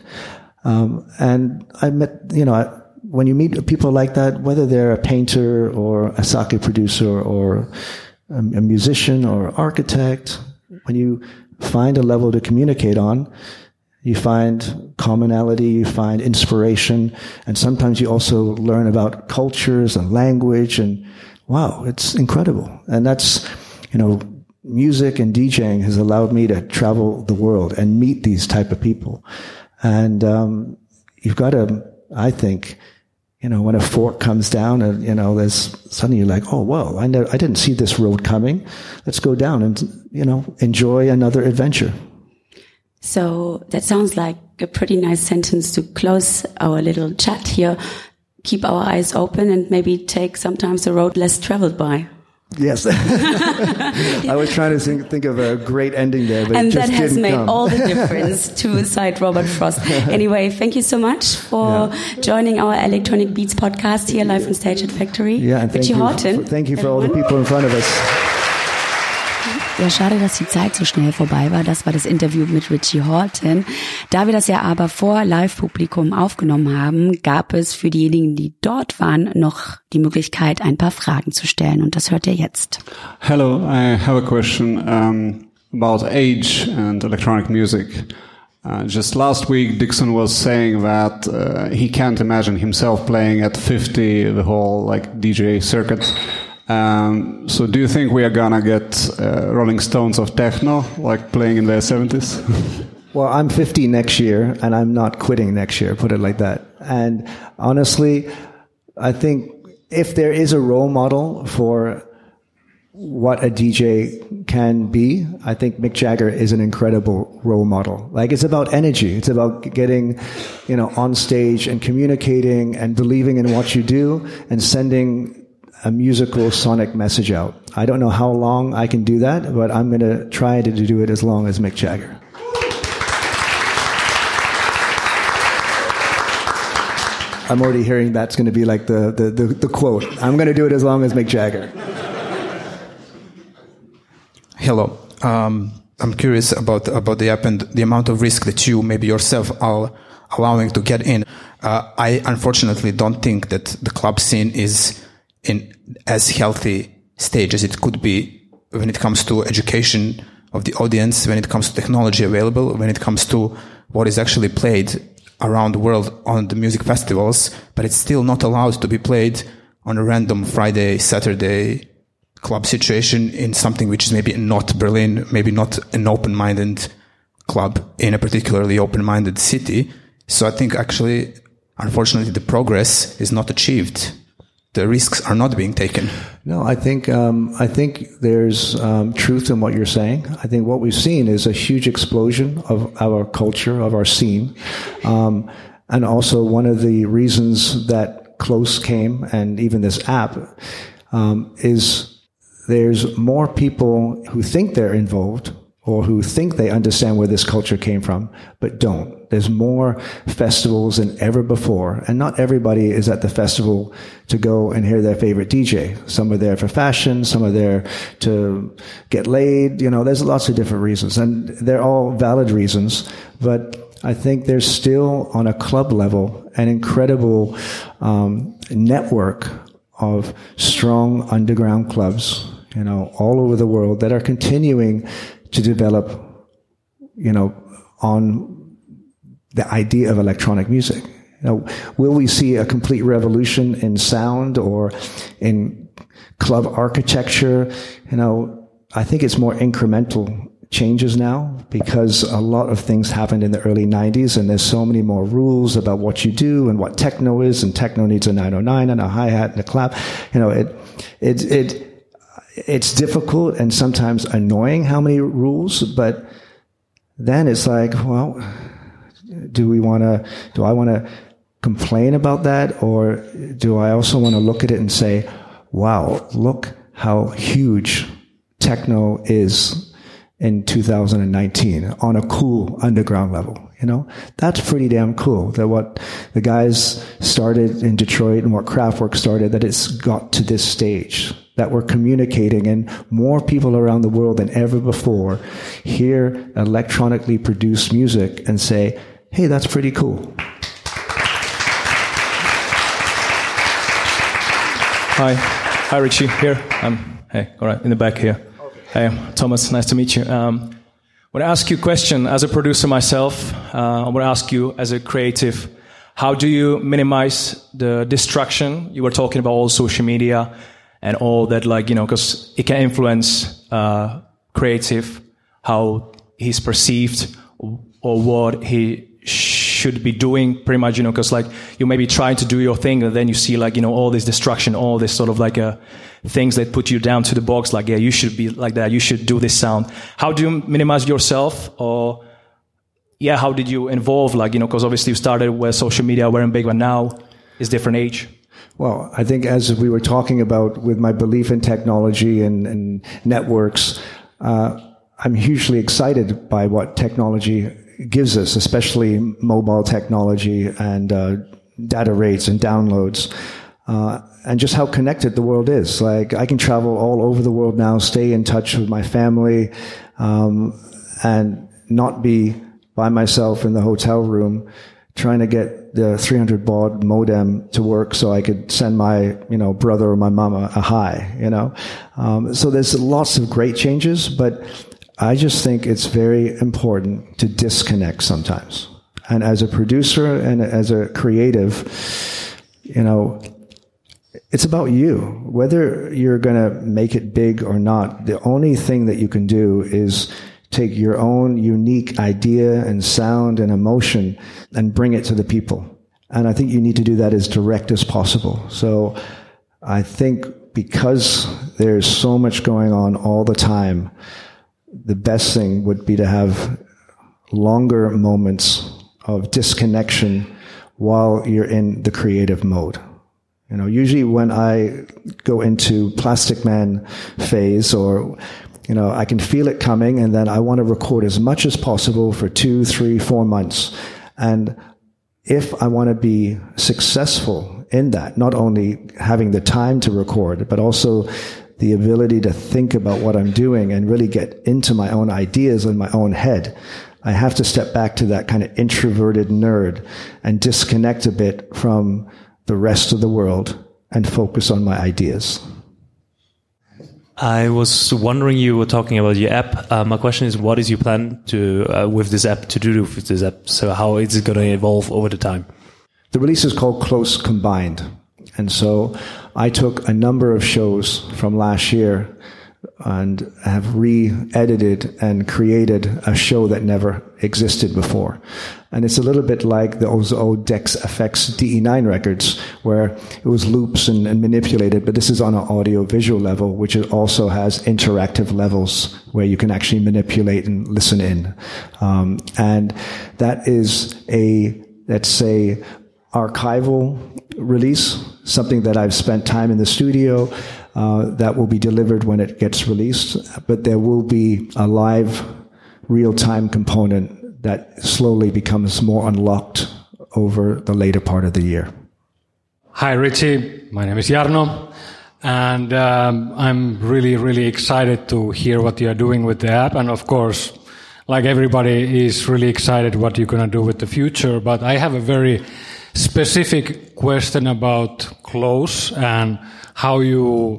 Um, and I met, you know, I, when you meet people like that, whether they're a painter or a sake producer or a, a musician or architect, when you find a level to communicate on. You find commonality, you find inspiration, and sometimes you also learn about cultures and language and wow, it's incredible. And that's, you know, music and DJing has allowed me to travel the world and meet these type of people. And, um, you've got to, I think, you know, when a fork comes down and, you know, there's suddenly you're like, oh, well, I know, I didn't see this road coming. Let's go down and, you know, enjoy another adventure. So that sounds like a pretty nice sentence to close our little chat here. Keep our eyes open and maybe take sometimes the road less traveled by. Yes. I was trying to think, think, of a great ending there, but and that has made come. all the difference to cite Robert Frost. Anyway, thank you so much for yeah. joining our Electronic Beats podcast here live on stage at Factory. Yeah, and thank, you, Hawtin, for, thank you for all the people in front of us. Ja, schade, dass die Zeit so schnell vorbei war. Das war das Interview mit Richie Horton. Da wir das ja aber vor Live-Publikum aufgenommen haben, gab es für diejenigen, die dort waren, noch die Möglichkeit, ein paar Fragen zu stellen. Und das hört ihr jetzt. Hello, I have a question um, about age and electronic music. Uh, just last week, Dixon was saying that uh, he can't imagine himself playing at 50 the whole like DJ circuit. Um, so do you think we are gonna get uh, Rolling Stones of techno, like playing in their 70s? well, I'm 50 next year, and I'm not quitting next year, put it like that. And honestly, I think if there is a role model for what a DJ can be, I think Mick Jagger is an incredible role model. Like it's about energy. It's about getting, you know, on stage and communicating and believing in what you do and sending a musical sonic message out. I don't know how long I can do that, but I'm going to try to do it as long as Mick Jagger. I'm already hearing that's going to be like the, the, the, the quote. I'm going to do it as long as Mick Jagger. Hello. Um, I'm curious about about the app and the amount of risk that you maybe yourself are allowing to get in. Uh, I unfortunately don't think that the club scene is in as healthy stage as it could be when it comes to education of the audience, when it comes to technology available, when it comes to what is actually played around the world on the music festivals, but it's still not allowed to be played on a random Friday, Saturday club situation in something which is maybe not Berlin, maybe not an open-minded club in a particularly open-minded city. So I think actually, unfortunately, the progress is not achieved the risks are not being taken. No, I think um, I think there's um, truth in what you're saying. I think what we've seen is a huge explosion of our culture, of our scene, um, and also one of the reasons that Close came and even this app um, is there's more people who think they're involved or who think they understand where this culture came from, but don't. There's more festivals than ever before, and not everybody is at the festival to go and hear their favorite DJ. Some are there for fashion, some are there to get laid, you know, there's lots of different reasons, and they're all valid reasons, but I think there's still on a club level an incredible um, network of strong underground clubs, you know, all over the world that are continuing to develop, you know, on the idea of electronic music. Know, will we see a complete revolution in sound or in club architecture? You know, I think it's more incremental changes now because a lot of things happened in the early 90s and there's so many more rules about what you do and what techno is and techno needs a 909 and a hi-hat and a clap you know it it it it's difficult and sometimes annoying how many rules but then it's like well do we want to do i want to complain about that or do i also want to look at it and say wow look how huge techno is in 2019 on a cool underground level. You know, that's pretty damn cool that what the guys started in Detroit and what Kraftwerk started, that it's got to this stage, that we're communicating and more people around the world than ever before hear electronically produced music and say, hey, that's pretty cool. Hi. Hi, Richie. Here. I'm, hey, all right, in the back here. Hey, Thomas, nice to meet you. Um, I want to ask you a question as a producer myself. Uh, I want to ask you as a creative, how do you minimize the distraction? You were talking about all social media and all that, like, you know, because it can influence uh, creative, how he's perceived or what he should be doing pretty much, you know, because like you may be trying to do your thing and then you see like, you know, all this destruction, all this sort of like uh, things that put you down to the box, like, yeah, you should be like that, you should do this sound. How do you minimize yourself or, yeah, how did you involve, like, you know, because obviously you started where social media weren't big, but now it's different age. Well, I think as we were talking about with my belief in technology and, and networks, uh, I'm hugely excited by what technology gives us, especially mobile technology and uh, data rates and downloads. Uh, and just how connected the world is. Like I can travel all over the world now, stay in touch with my family, um, and not be by myself in the hotel room trying to get the 300 baud modem to work so I could send my, you know, brother or my mama a hi, you know. Um, so there's lots of great changes, but I just think it's very important to disconnect sometimes. And as a producer and as a creative, you know, it's about you. Whether you're going to make it big or not, the only thing that you can do is take your own unique idea and sound and emotion and bring it to the people. And I think you need to do that as direct as possible. So I think because there's so much going on all the time, the best thing would be to have longer moments of disconnection while you're in the creative mode. You know, usually when I go into Plastikman phase or, you know, I can feel it coming and then I want to record as much as possible for two, three, four months. And if I want to be successful in that, not only having the time to record, but also the ability to think about what I'm doing and really get into my own ideas in my own head. I have to step back to that kind of introverted nerd and disconnect a bit from the rest of the world and focus on my ideas. I was wondering, you were talking about your app. Uh, my question is, what is your plan to uh, with this app to do with this app? So how is it going to evolve over the time? The release is called Close Combined. And so I took a number of shows from last year and have re-edited and created a show that never existed before. And it's a little bit like those old Decks EFX DE9 records where it was loops and, and manipulated, but this is on an audio visual level, which also has interactive levels where you can actually manipulate and listen in. Um, and that is a, let's say, archival release, something that I've spent time in the studio. Uh, that will be delivered when it gets released, but there will be a live, real time component that slowly becomes more unlocked over the later part of the year. Hi, Richie. My name is Jarno. And um, I'm really, really excited to hear what you are doing with the app. And of course, like everybody is really excited what you're going to do with the future, but I have a very specific question about close and how you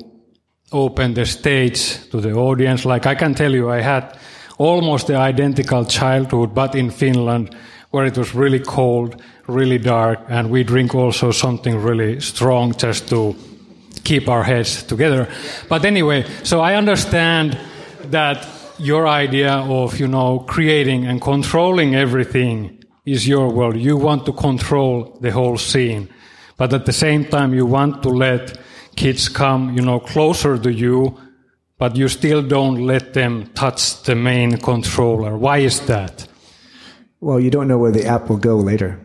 open the stage to the audience. Like I can tell you, I had almost the identical childhood, but in Finland, where it was really cold, really dark, and we drink also something really strong just to keep our heads together. But anyway, so I understand that your idea of, you know, creating and controlling everything is your world. You want to control the whole scene. But at the same time, you want to let kids come, you know, closer to you, but you still don't let them touch the main controller. Why is that? Well, you don't know where the app will go later.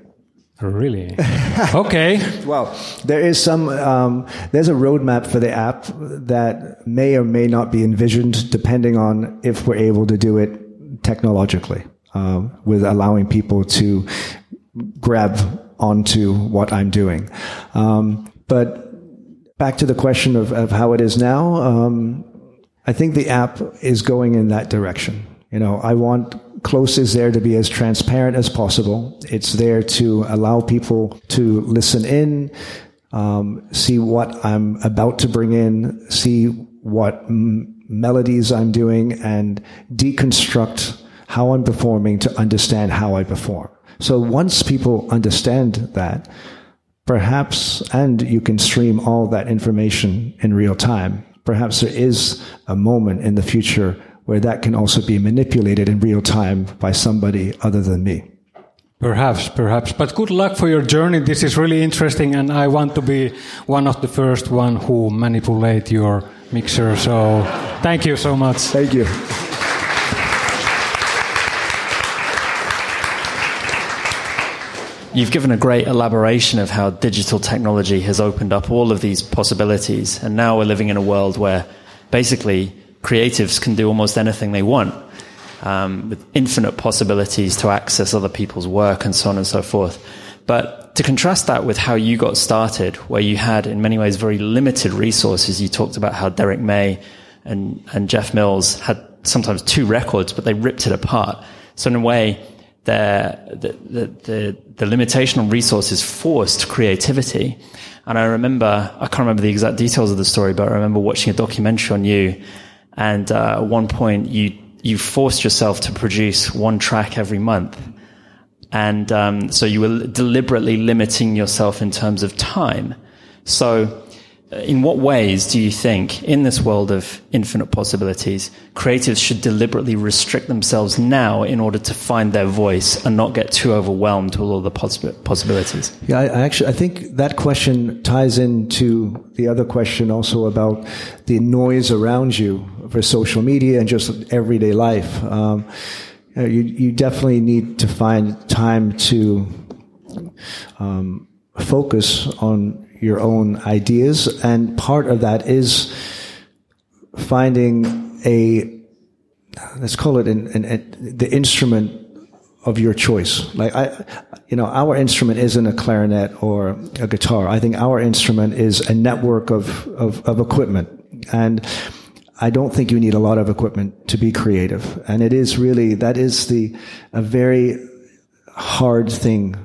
Really? okay. well, there is some. Um, there's a roadmap for the app that may or may not be envisioned, depending on if we're able to do it technologically, um, with allowing people to grab onto what I'm doing. Um, but back to the question of, of how it is now. Um, I think the app is going in that direction. You know, I want Close is there to be as transparent as possible. It's there to allow people to listen in, um, see what I'm about to bring in, see what m- melodies I'm doing, and deconstruct how I'm performing to understand how I perform. So once people understand that, perhaps, and you can stream all that information in real time, perhaps there is a moment in the future where that can also be manipulated in real time by somebody other than me. Perhaps, perhaps. But good luck for your journey. This is really interesting, and I want to be one of the first one who manipulate your mixer. So, thank you so much. Thank you. You've given a great elaboration of how digital technology has opened up all of these possibilities, and now we're living in a world where basically creatives can do almost anything they want um, with infinite possibilities to access other people's work and so on and so forth. But to contrast that with how you got started, where you had in many ways very limited resources, you talked about how Derrick May and, and Jeff Mills had sometimes two records, but they ripped it apart. So in a way, the, the, the, the, limitation on resources forced creativity. And I remember, I can't remember the exact details of the story, but I remember watching a documentary on you and uh, at one point, you you forced yourself to produce one track every month, and um, so you were deliberately limiting yourself in terms of time. So in what ways do you think, in this world of infinite possibilities, creatives should deliberately restrict themselves now in order to find their voice and not get too overwhelmed with all the possibilities? Yeah, I, actually I think that question ties into the other question also about the noise around you for social media and just everyday life. Um, you, you definitely need to find time to um, focus on your own ideas. And part of that is finding a, let's call it an, an, an, the instrument of your choice. Like I, you know, our instrument isn't a clarinet or a guitar. I think our instrument is a network of, of, of equipment. And I don't think you need a lot of equipment to be creative. And it is really, that is the, a very hard thing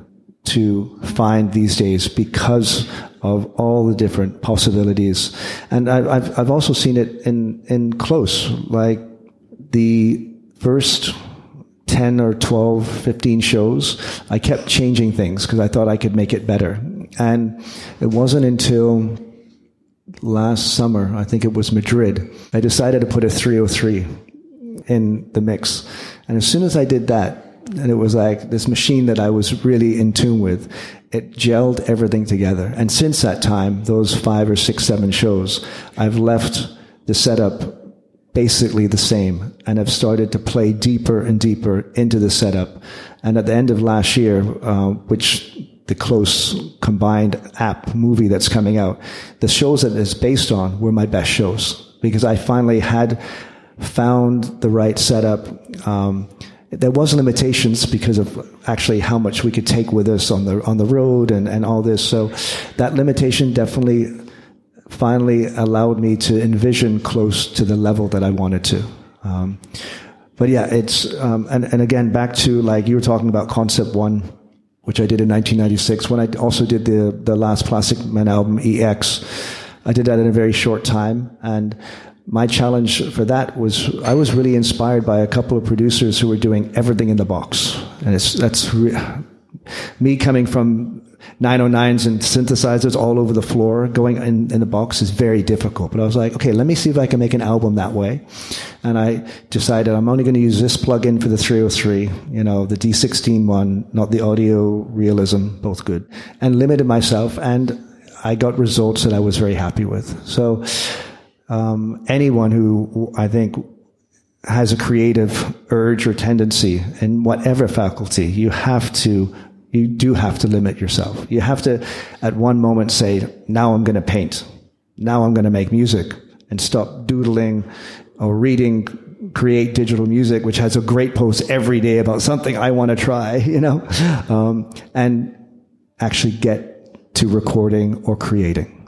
to find these days because of all the different possibilities. And I, have I've also seen it in, in close, like the first 10 or 12, 15 shows, I kept changing things because I thought I could make it better. And it wasn't until last summer, I think it was Madrid, I decided to put a 303 in the mix. And as soon as I did that, and it was like this machine that I was really in tune with. It gelled everything together. And since that time, those five or six, seven shows, I've left the setup basically the same and have started to play deeper and deeper into the setup. And at the end of last year, uh, which the close combined app movie that's coming out, the shows that it's based on were my best shows because I finally had found the right setup. Um, there was limitations because of actually how much we could take with us on the on the road and, and all this. So that limitation definitely finally allowed me to envision close to the level that I wanted to. Um, but yeah, it's um, and and again back to like you were talking about concept one, which I did in 1996. When I also did the the last Plastikman album EX, I did that in a very short time, and my challenge for that was I was really inspired by a couple of producers who were doing everything in the box, and it's that's re- me coming from 909s and synthesizers all over the floor. Going in, in the box is very difficult. But I was like, okay, let me see if I can make an album that way. And I decided I'm only going to use this plugin for the 303, you know, the D16 one, not the AudioRealism, both good, and limited myself. And I got results that I was very happy with. So, um, anyone who I think has a creative urge or tendency in whatever faculty, you have to you do have to limit yourself. You have to, at one moment, say, now I'm going to paint. Now I'm going to make music and stop doodling or reading, create digital music, which has a great post every day about something I want to try, you know, um, and actually get to recording or creating.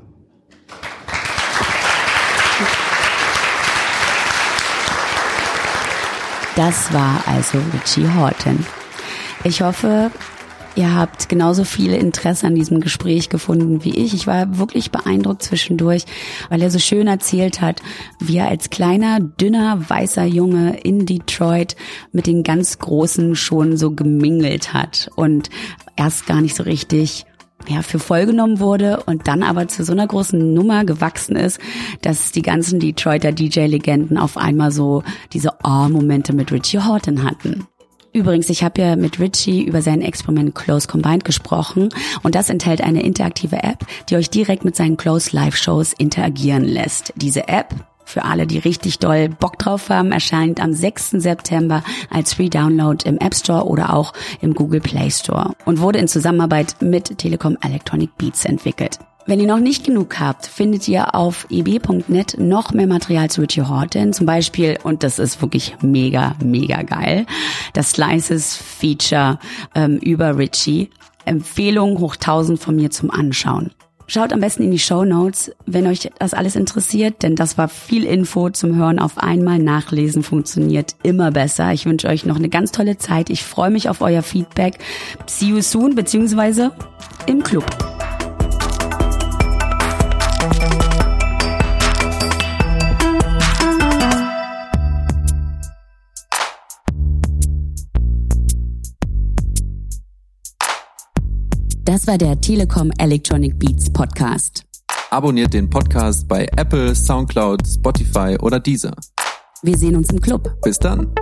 Das war also Richie Horton. Ich hoffe, Ihr habt genauso viel Interesse an diesem Gespräch gefunden wie ich. Ich war wirklich beeindruckt zwischendurch, weil er so schön erzählt hat, wie er als kleiner, dünner, weißer Junge in Detroit mit den ganz Großen schon so gemingelt hat und erst gar nicht so richtig ja, für voll genommen wurde und dann aber zu so einer großen Nummer gewachsen ist, dass die ganzen Detroiter DJ-Legenden auf einmal so diese Oh-Momente mit Richie Horton hatten. Übrigens, ich habe ja mit Richie über sein Experiment Close Combined gesprochen und das enthält eine interaktive App, die euch direkt mit seinen Close Live Shows interagieren lässt. Diese App für alle, die richtig doll Bock drauf haben, erscheint am 6. September als Free Download im App Store oder auch im Google Play Store und wurde in Zusammenarbeit mit Telekom Electronic Beats entwickelt. Wenn ihr noch nicht genug habt, findet ihr auf eb.net noch mehr Material zu Richie Horton. Zum Beispiel, und das ist wirklich mega, mega geil, das Slices Feature ähm, über Richie. Empfehlung hoch 1000 von mir zum Anschauen. Schaut am besten in die Show Notes, wenn euch das alles interessiert, denn das war viel Info zum Hören auf einmal nachlesen funktioniert immer besser. Ich wünsche euch noch eine ganz tolle Zeit. Ich freue mich auf euer Feedback. See you soon, beziehungsweise im Club. Das war der Telekom Electronic Beats Podcast. Abonniert den Podcast bei Apple, Soundcloud, Spotify oder Deezer. Wir sehen uns im Club. Bis dann.